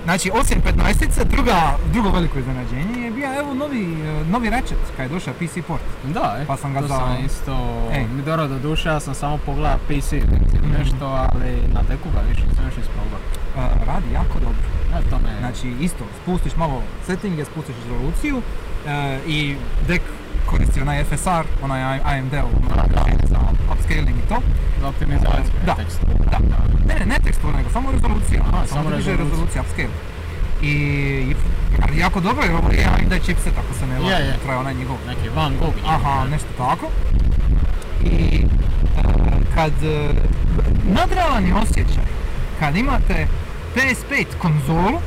znači osim 15 druga, drugo veliko iznenađenje je bio evo novi, e, novi Ratchet kad je došao PC port. Da, e. Pa sam ga to za- sam isto... Ej. Mi dobro do duše, ja sam samo pogledao PC ili nešto, ali na deku ga više nisam još isprobao. E, radi jako dobro. Znači isto, spustiš malo settinge, spustiš rezoluciju e, i dek koristi onaj FSR, onaj Da, da. za upscaling i to. za optimizaciju Da. tekstu. Da. Ne, ne, ne tekstura, nego samo rezolucija. Aha, samo rezolucija. rezolucija, upscale. I, jako dobro jer ovo je AMD chipset, ako se ne Je, varam, je. traje onaj njegov. Neki Van Gogh. Aha, nešto tako. I e, kad e, nadrealan je osjećaj kad imate PS5 konzolu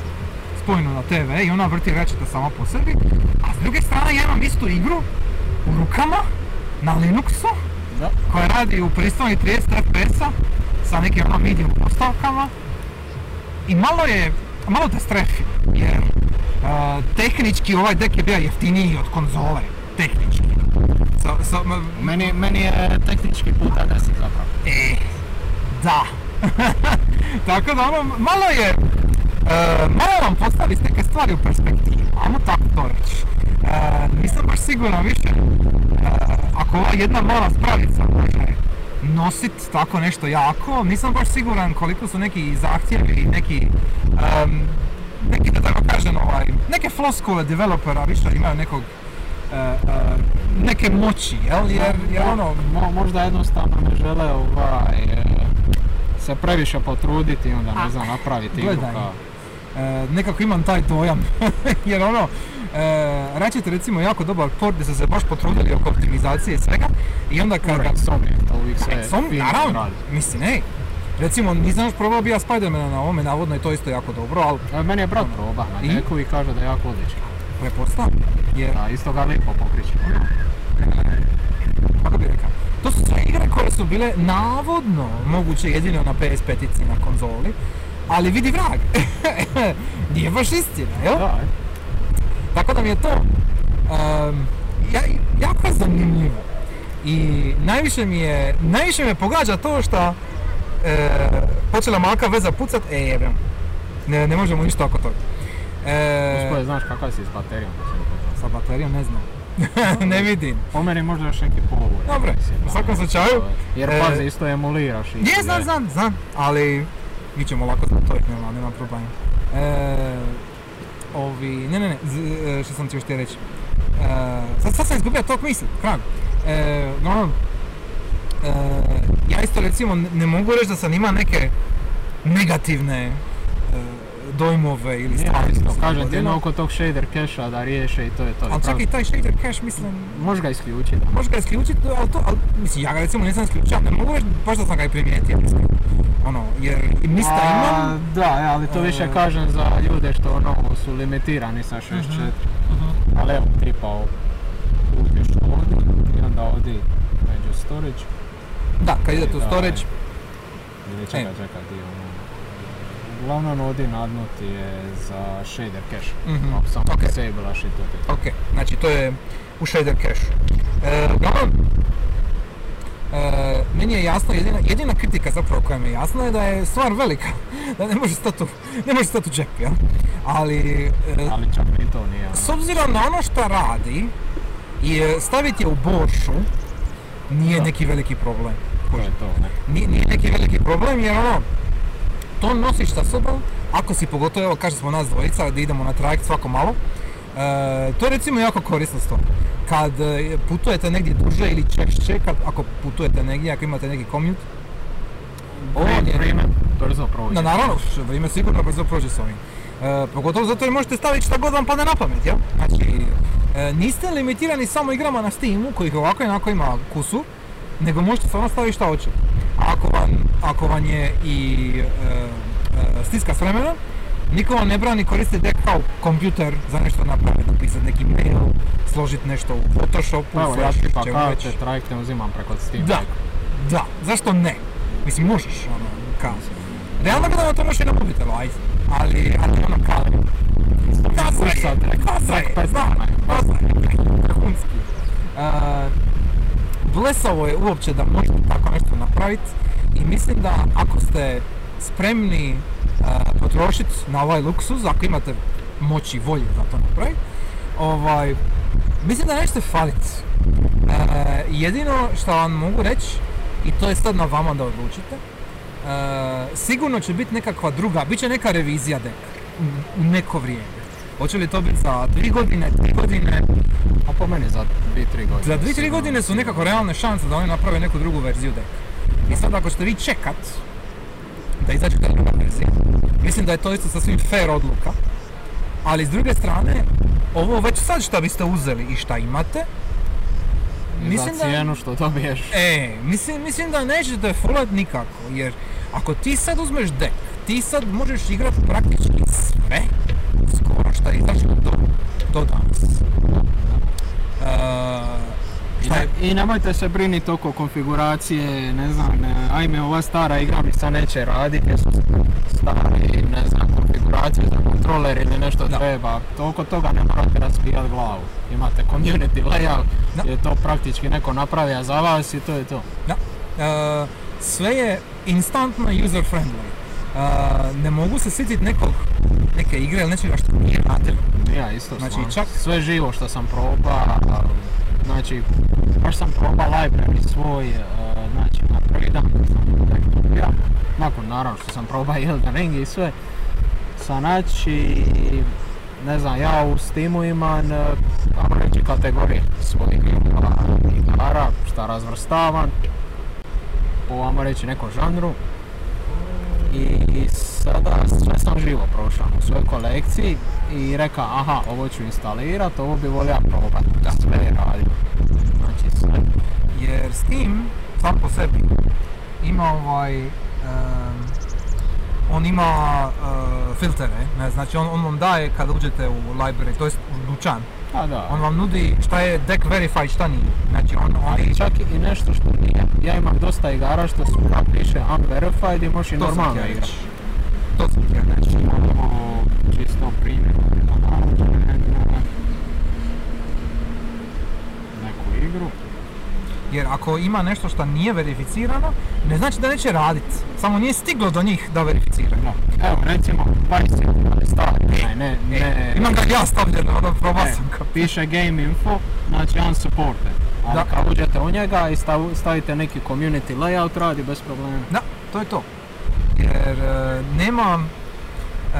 spojenu na TV i ona vrti Ratcheta sama po sebi, a s druge strane ja imam istu igru u rukama na Linuxu Da. koja radi u pristojnih 30 FPS-a sa nekim ono medium postavkama i malo je, malo te strefi jer a, tehnički ovaj dek je bio jeftiniji od konzole, tehnički. Ma- Meni, meni je tehnički puta 10 zapravo. E, da. Tako da ono, malo je, e, malo vam postavi neke stvari u perspektivu, ajmo tako to reći. E, nisam baš siguran više, e, ako ova jedna mala spravica može nosit tako nešto jako, nisam baš siguran koliko su neki zahtjevi i neki, em, neki da tako kažem, ovaj, neke floskule developera više imaju nekog, e, neke moći, jel? Jer, jer ono, Mo, možda jednostavno ne žele ovaj, se previše potruditi i onda ne znam napraviti igru kao... E, nekako imam taj dojam, jer ono, e, Ratchet je recimo jako dobar port gdje su se baš potrudili oko optimizacije i svega i onda kad ga... Insomniac, to uvijek sve Som, fino naravno, radi. mislim, ej, recimo nisam još probao bija Spidermana na ovome, navodno je to isto jako dobro, ali E, Meni je brat Ono. proba na I? deku i kaže da je jako odličan. prepostavljam, jer, Da, isto ga lipo pokriče. kako bi rekao, to su sve igre koje su bile navodno moguće jedino na PS5-ici na konzoli, ali vidi vrag, nije baš istina, jel? Da, e. Tako da mi je to em, ja, jako je zanimljivo. I najviše mi je, najviše me pogađa to što e, počela malka veza pucat, e jebem, ne, ne možemo ništa oko toga. E, znaš kakav si s baterijom? sa baterijom ne znam, ne vidim. Po meni možda još neki povod. Dobro, u svakom slučaju, Jer e, pazi, isto emuliraš i... Je, znam, znam, znam, ali mi ćemo lako za to, nema, nema problema. E, ovi, ne, ne, ne, z- e, što sam ti još htio reći. E, sad, sad sam izgubio tok misli, krag. E, no, e, ja isto recimo ne- mogu reći da sam ima neke negativne dojmove ili stvari. isto, se kažem ti oko tog shader cache da riješe i to je to. Ali i taj shader cache mislim, Možeš ga isključiti. Možeš ga isključiti, ali to, ali, mislim, ja ga recimo nisam isključio, ne mogu reći baš da sam ga i primijetio, mislim. Ono, jer mista imam. Da, ali to više E. kažem za ljude što ono su limitirani sa 64. Mhm. Ali evo tipa uđeš ovdje i onda ovdje među storage. Da, kad idete u storage, Ili čekaj, E. čekaj, di Uglavnom ovdje nadnuti je za shader cache. Mhm, Ako samo ok. disablaš i to ok, znači to je u shader cache. E, uglavnom, e, meni je jasno, jedina, jedina kritika zapravo koja mi je jasna je da je stvar velika, da ne može stati u, ne može stati u džep, jel? Ali, e, Ali čak ni to nije ono. s obzirom na ono što radi i staviti je u boršu, nije Da. neki veliki problem. To je to, ne? Nije, nije neki veliki problem jer ono, to nosiš sa sobom, ako si pogotovo, evo kaže smo nas dvojica, da idemo na trajekt svako malo, e, to je recimo jako korisna stvar. Kad e, putujete negdje duže ili češće, kad, ako putujete negdje, ako imate neki commute, ovo Vrijeme, je- vrijeme brzo prođe. na naravno, vrijeme sigurno brzo prođe s ovim. E, pogotovo zato jer možete staviti šta god vam padne na pamet, jel? Znači, e, niste limitirani samo igrama na Steamu, kojih ovako i onako ima kusu, nego možete stvarno staviti šta hoćete. A Ako vam, ako vam je i e, e, stiska s vremena, niko vam ne brani koristiti deck kao kompjuter za nešto napraviti, napisati neki mail, složiti nešto u Photoshopu, evo, ja tipa karte trajekte uzimam preko Steam. Da, da, zašto ne? Mislim, možeš, ono, kao. Realno gledano to možeš i na mobitelu, ajde. Ali, ali ono kao... Kasa je, kasa je, tak, znam, kasa je, vrhunski. E, Blesavo je uopće da možete tako nešto napraviti i mislim da ako ste spremni potrošiti na ovaj luksuz, ako imate moći i volje za to napraviti, ovaj, mislim da nećete faliti. E, jedino što vam mogu reći, i to je sad na vama da odlučite, e, sigurno će biti nekakva druga, bit će neka revizija deka u neko vrijeme. Hoće li to biti za dvije godine, tri godine, A po meni za 2-3 godine. za dvije, tri godine su nekako realne šanse da oni naprave neku drugu verziju deka. I sad ako ćete vi čekat da izađe ta druga verzija, mislim da je to isto sasvim fair odluka. Ali s druge strane, ovo već sad šta biste uzeli i šta imate, mislim za da- cijenu što dobiješ. E, mislim, mislim da nećete fulat nikako, jer ako ti sad uzmeš dek, ti sad možeš igrat praktički sve, skoro šta je izašlo do, do danas. E, šta je, I nemojte se briniti oko konfiguracije, ne znam, e, ajme ova stara igra mi sad neće raditi jer su stari, ne znam, konfiguracije za kontroler ili nešto Da. treba. To oko toga ne morate raspijat glavu. Imate community layout Da. je to praktički neko napravio za vas i to je to. da, e, sve je instantno user friendly. E, ne mogu se sjetiti nekog, neke igre ili nečega što nije radilo. Ja isto Znači, čak- Sve živo što sam proba, znači, baš sam proba library svoj, e, znači, na prvi dan sam dobio, nakon naravno što sam proba Elden Ring i sve, sa znači, ne znam, ja u Steamu imam, e, ajmo reći, kategorije svojih e, igara, šta razvrstavam, po, ajmo reći, nekom žanru, i sada sve sam živo prošao u svojoj kolekciji i reka aha ovo ću instalirat, ovo bi volio probat, da sve je radio. Znači sve. jer Steam sam po sebi ima ovaj em, on ima uh, filtere, ne, znači on, on vam daje kada uđete u library, to jest u dućan, A da, on vam nudi šta je deck verified, šta nije. Znači on, ali oni, čak i nešto što nije. Ja imam dosta igara što su da piše unverified i možeš i normalno htio igrat. reći. To sam htio reći. Imamo čisto primjer neku igru. Jer ako ima nešto što nije verificirano, ne znači da neće radit. Samo nije stiglo do njih da verificiraju. Da. Evo recimo Bicycle, ali stari, ne, ne, ne, E, imam ga ja stavljeno, ono probao E, ga. piše game info, znači unsupported. Ali Da. kad uđete u njega i stav- stavite neki community layout, radi bez problema. Da, to je to. Jer e, nema... e,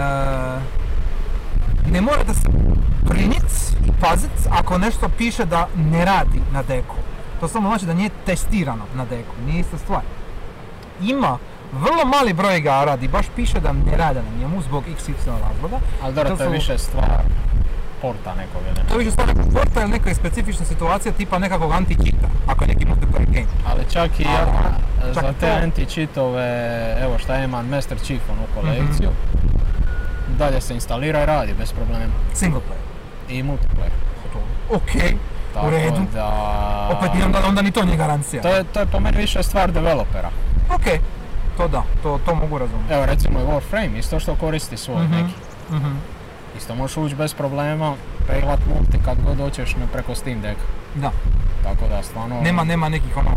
ne morate se brinit i pazit ako nešto piše da ne radi na deku. To samo znači da nije testirano na deku, nije ista stvar. Ima vrlo mali broj igara di baš piše da ne rade na njemu zbog XY razloga. Ali dobro, To to je su- više stvar porta nekog ili To je više stvar nekog porta ili neka specifična situacija tipa nekakvog anti-cheata, ako je neki multiplayer game. Ali čak i ja, za te to. anti-cheatove, evo šta ima Master Chief onu kolekciju, dalje se instalira i radi bez problema. Single player. I multiplayer. Ok, Tako u redu. da... Opet i onda, onda ni to nije garancija. To je, to je po meni više stvar developera. Ok, to da, to, to mogu razumjeti. Evo recimo i Warframe, isto što koristi svoj Mhm. neki. Mhm. Isto možeš ući bez problema, peglat multi kad god hoćeš na- preko Steam Deck. Da, Tako da stvarno... nema, nema nekih ono...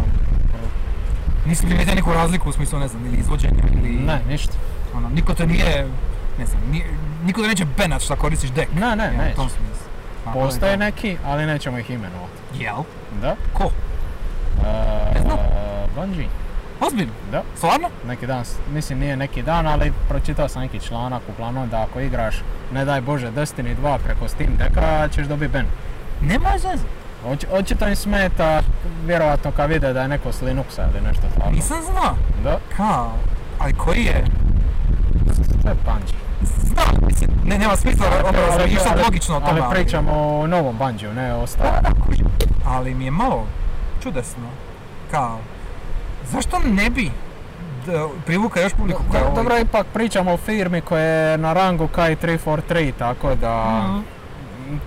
Nisi primijetio neku razliku u smislu, ne znam, ili izvođenja ili... Ne, ništa. Ono, niko te nije, ne znam, niko te neće benat šta koristiš dek. Ne, ne, Ja, u tom smislu. Postoje to. neki, ali nećemo ih imenovati. Jel? Da? Ko? E, Ne znam. Bungie, Ozbiljno? da. Stvarno? Neki dan, mislim nije neki dan, ali pročitao sam neki članak uglavnom da ako igraš, ne daj Bože, Destiny 2 preko Steam Decka ćeš dobiti ben. Nema zeze. Oč, očito im smeta, vjerojatno kad vide da je neko s Linuxa ili nešto tako. Nisam znao. Da, Kao, ali koji je? to je Bungie. Znam, mislim, ne, nema smisla ono razmišljati logično o tome. Ali pričamo o novom Bungie, ne o starom. Ali mi je malo čudesno. Kao, zašto ne bi privuka još publiku koja ovo- Dobro, ipak pričamo o firmi koja je na rangu Kai 343, tako da... Mhm.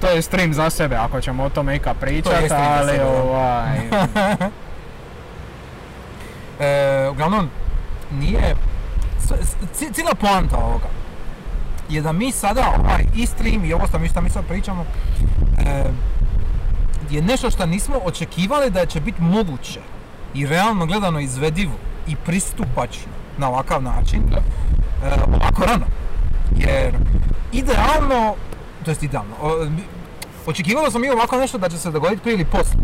To je stream za sebe, ako ćemo o tome ikad pričat, stream za ali sebe, ovaj... E, uglavnom, nije... Cijela poanta ovoga je da mi sada ovaj i stream i ovo što mi, što mi sad pričamo e, je nešto što nismo očekivali da će biti moguće i realno gledano izvedivo i pristupačno na ovakav način Da. e, ovako rano. Jer idealno, to jest idealno, o, očekivalo sam mi ovako nešto da će se dogoditi prije ili poslije.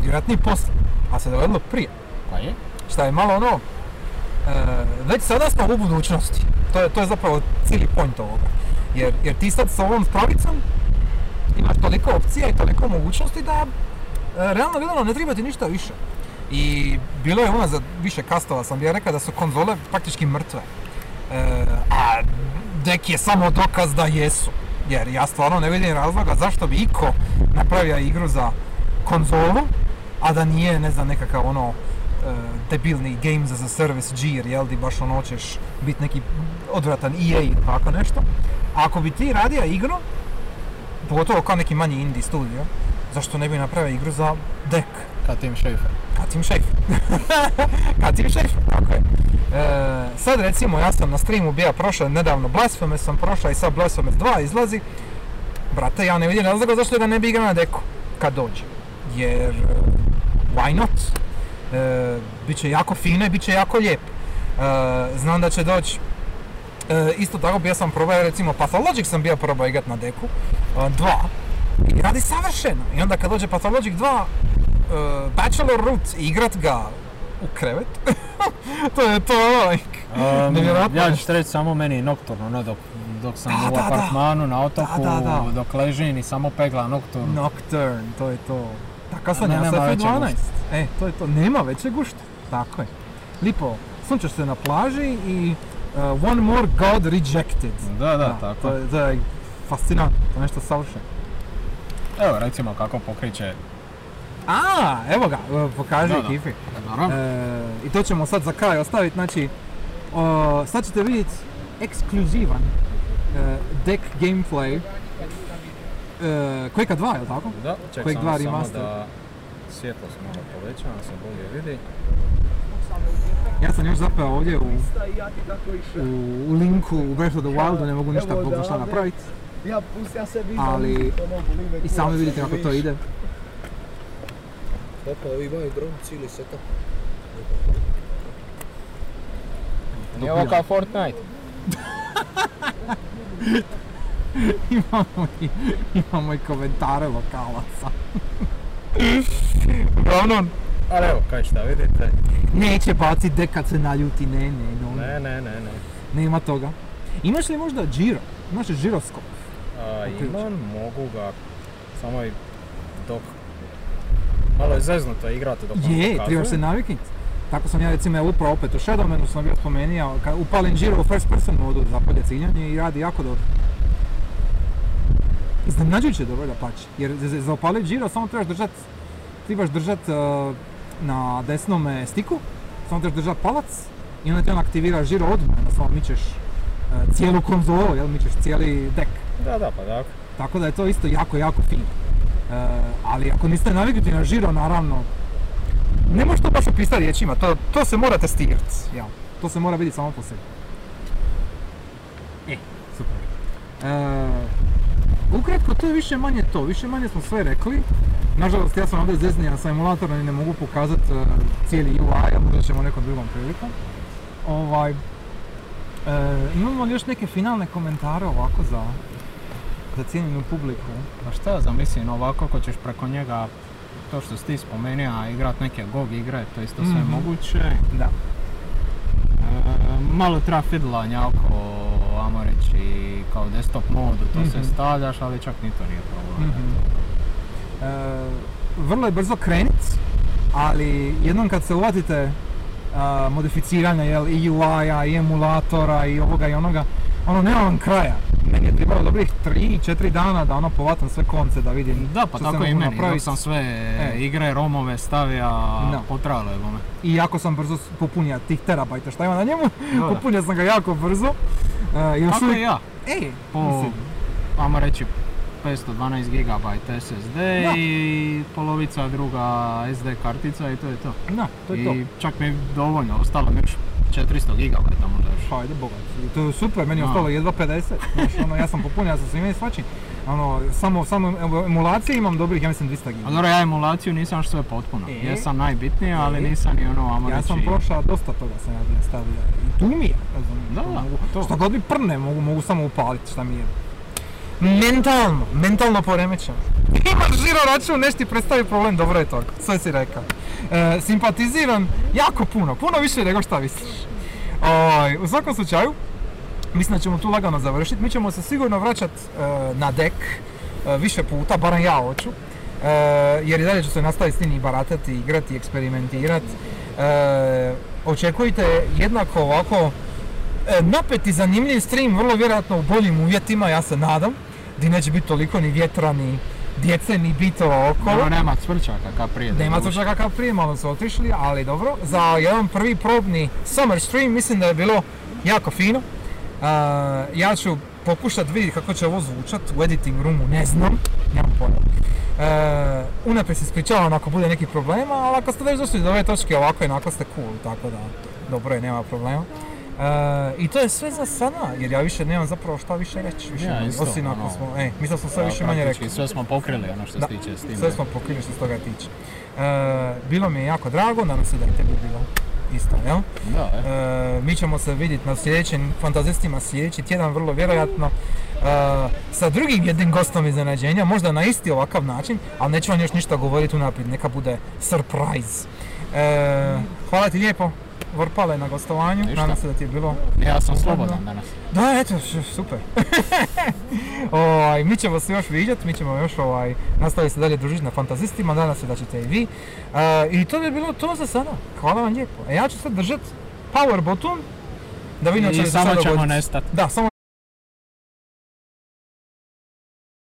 Vjerojatnije poslije, a se dogodilo prije. Pa je? Šta je malo ono, već sada smo u budućnosti. To je, to je zapravo cijeli point ovoga. Jer, jer ti sad sa ovom spravicom imaš toliko opcija i toliko mogućnosti da e, realno gledano ne treba ti ništa više. I bilo je unazad više kastova sam bi rekao da su konzole praktički mrtve. E, a dek je samo dokaz da jesu. Jer ja stvarno ne vidim razloga zašto bi iko napravio igru za konzolu, a da nije, ne znam, nekakav ono e, debilni games as a service džir, jel di baš ono hoćeš biti neki odvratan EA ili tako nešto. A ako bi ti radio igru, pogotovo kao neki manji indie studio, zašto ne bi napravio igru za dek? Kad Tim Schafer. Katim Schafer. Katim Schafer, tako je. E, sad recimo, ja sam na streamu bio prošao nedavno Blasphemous sam prošao i sad Blasphemous 2 izlazi. Brate, ja ne vidim razloga zašto ga ne bi igrao na deku kad dođe. Jer, e, why not? E, biće jako fino i bit će jako lijep. E, znam da će doći E, isto tako bio sam probao recimo Pathologic sam bio probao igrat na deku, e, dva, i radi savršeno. I onda kad dođe Pathologic 2, e, Bachelor Root, igrat ga u krevet, to je to, like, Um, nevjerojatno ja ću reći samo meni nokturno, ne dok, dok sam Da, u da, da. apartmanu na otoku, dok ležim i samo pegla nokturno. Nocturne, to je to. Nema sad većeg 12. gušta. E, to je to, nema većeg gušta. Tako je. Lipo, sunčaš se na plaži i uh, One More God Rejected. Da, da, tako. To je, to je fascinantno, to je nešto savršeno. Evo recimo kako pokriće. A, evo ga, pokaži Da, da. ekipi. E, I to ćemo sad za kraj ostaviti, znači, o, sad ćete vidjeti ekskluzivan e, deck gameplay Quake 2, je li tako? Da, ček Quake samo, 2 samo remaster. da svjetlo se malo poveća, da se bolje vidi. Ja sam još zapeo ovdje u, u, u linku u Breath of the Wildu, ne mogu ništa bog šta napraviti. Ja pustio se vidim, Ali I sami vidite kako to ide. Opa, ovi imaju dron cijeli setup. Nije ovo kao Fortnite. imamo, i, imamo i komentare lokalaca. Uglavnom, Ali evo, kaj šta vidite? neće bacit dek kad se naljuti, ne, ne, no, Ne, ne, ne, ne. nema toga. Imaš li možda Giro? Imaš li žiroskop? A, imam, mogu ga, samo i dok... Malo je zeznuto igrati dok vam Je, pokazuje. trebaš se navikniti. Tako sam ja recimo evo upravo opet u Shadowmanu sam bio spomenuo, kad upalim Giro u first person modu za polje ciljanje i radi jako dobro. Iznenađujuće dobro da pači. Jer za- opaliti žiro samo trebaš držat, trebaš držat uh, na desnom stiku, samo trebaš držat palac i onda ti on aktivira žiro odmah, onda samo mičeš uh, cijelu konzolu, jel, mičeš cijeli dek. Da, da, pa tako. Tako da je to isto jako, jako fino. Uh, ali ako niste naviknuti na žiro, naravno, ne možeš to baš opisati riječima, to, to se mora testirati, jel? To se mora vidjeti samo po sebi. E, super. Ukratko, to je više manje to, više manje smo sve rekli. Nažalost, ja sam ovdje zeznija sa emulatorom i ne mogu pokazati e, cijeli UI, a možda ćemo nekom drugom prilikom. Ovaj, e, imamo li još neke finalne komentare ovako za, za cijenjenu publiku? Pa šta ja znam, mislim, ovako ako ćeš preko njega, to što si ti spomenuo, a igrat neke GOG igre, to isto sve Mhm. moguće. Da. E, malo treba fidlanja oko, ajmo reći, kao desktop modu, to sve Mhm. stavljaš, ali čak ni to nije problem. Mhm. E, vrlo je brzo krenit, ali jednom kad se uvatite a, modificiranja jel, i UI-a i emulatora i ovoga i onoga, ono nema vam kraja. Meni je trebalo dobrih 3-4 dana da ono povatam sve konce da vidim Da, pa se tako i meni, dok sam sve E. igre, romove stavio, potrajalo je bome. I jako sam brzo popunio tih terabajta šta ima na njemu, popunio sam ga jako brzo. E, još Tako i uvijek- ja, Ej, po, ajmo reći, 512 GB SSD Da. i polovica druga SD kartica i to je to. da, to je I to. čak mi je dovoljno, ostalo mi još 400 GB možda još. Pa ajde bogat. I to je super, meni je ostalo jedva 50. Znaš, ono, ja sam popunio sa svime i svačim. Ono, samo, samo em- emulacije imam dobrih, ja mislim, 200 A GB. dobro, ja emulaciju nisam još sve potpuno. E? Jesam najbitnije, ali E? nisam ni ono, ajmo Ja sam prošao dosta toga sam ja stavio. I tu mi je, razumiješ, Da, mogu, to. Šta god mi prne, mogu, mogu samo upaliti šta mi je. Mentalno, mentalno poremećeno. Imaš žiro račun, neš ti predstavi problem, dobro je to, sve si rekao. E, simpatiziram jako puno, puno više nego šta misliš. Oj, u svakom slučaju, mislim da ćemo tu lagano završiti. Mi ćemo se sigurno vraćati na dek e, više puta, barem ja hoću. E, jer i dalje ću se nastaviti s tim i baratati, igrati, eksperimentirati. E, očekujte jednako ovako e, napet i zanimljiv stream, vrlo vjerojatno u boljim uvjetima, ja se nadam. Gdje neće biti toliko ni vjetra, ni djece, ni bitova okolo. Dobro, nema cvrčaka kao prije. Nema to kakav prije, malo su otišli, ali dobro. Za jedan prvi probni summer stream mislim da je bilo jako fino. Uh, ja ću pokušat vidjeti kako će ovo zvučat u editing roomu, ne znam, nemam pojma. Uh, unaprijed se ispričavam ako bude nekih problema, ali ako ste već došli do ove točke ovako i onako ste cool, tako da dobro je, nema problema. Uh, I to je sve za sada, jer ja više nemam zapravo šta više reći, više Ja, isto, osim ako ono, smo, ej, mislim da smo sve više manje rekli. Sve smo pokrili ono što se tiče s tim. Sve smo pokrili što se toga tiče. E, bilo mi je jako drago, nadam se da je tebi bilo isto, jel? Da, e. E, mi ćemo se vidjeti na sljedećim fantazistima sljedeći tjedan, vrlo vjerojatno, e, sa drugim jednim gostom iznenađenja, možda na isti ovakav način, ali neću vam još ništa govoriti unaprijed, neka bude surprise. E, hvala ti lijepo, Vorpale, na gostovanju, nadam se da ti je bilo Ja sam slobodan danas. da, eto, super. ovaj, mi ćemo se još viđati, mi ćemo još ovaj, nastaviti se dalje družiti na fantazistima, nadam se da ćete i vi. E, I to bi bilo to za sada. Hvala vam lijepo. E, ja ću sad držati power button da vidim I li se samo ćemo dogoditi. nestati. Da, samo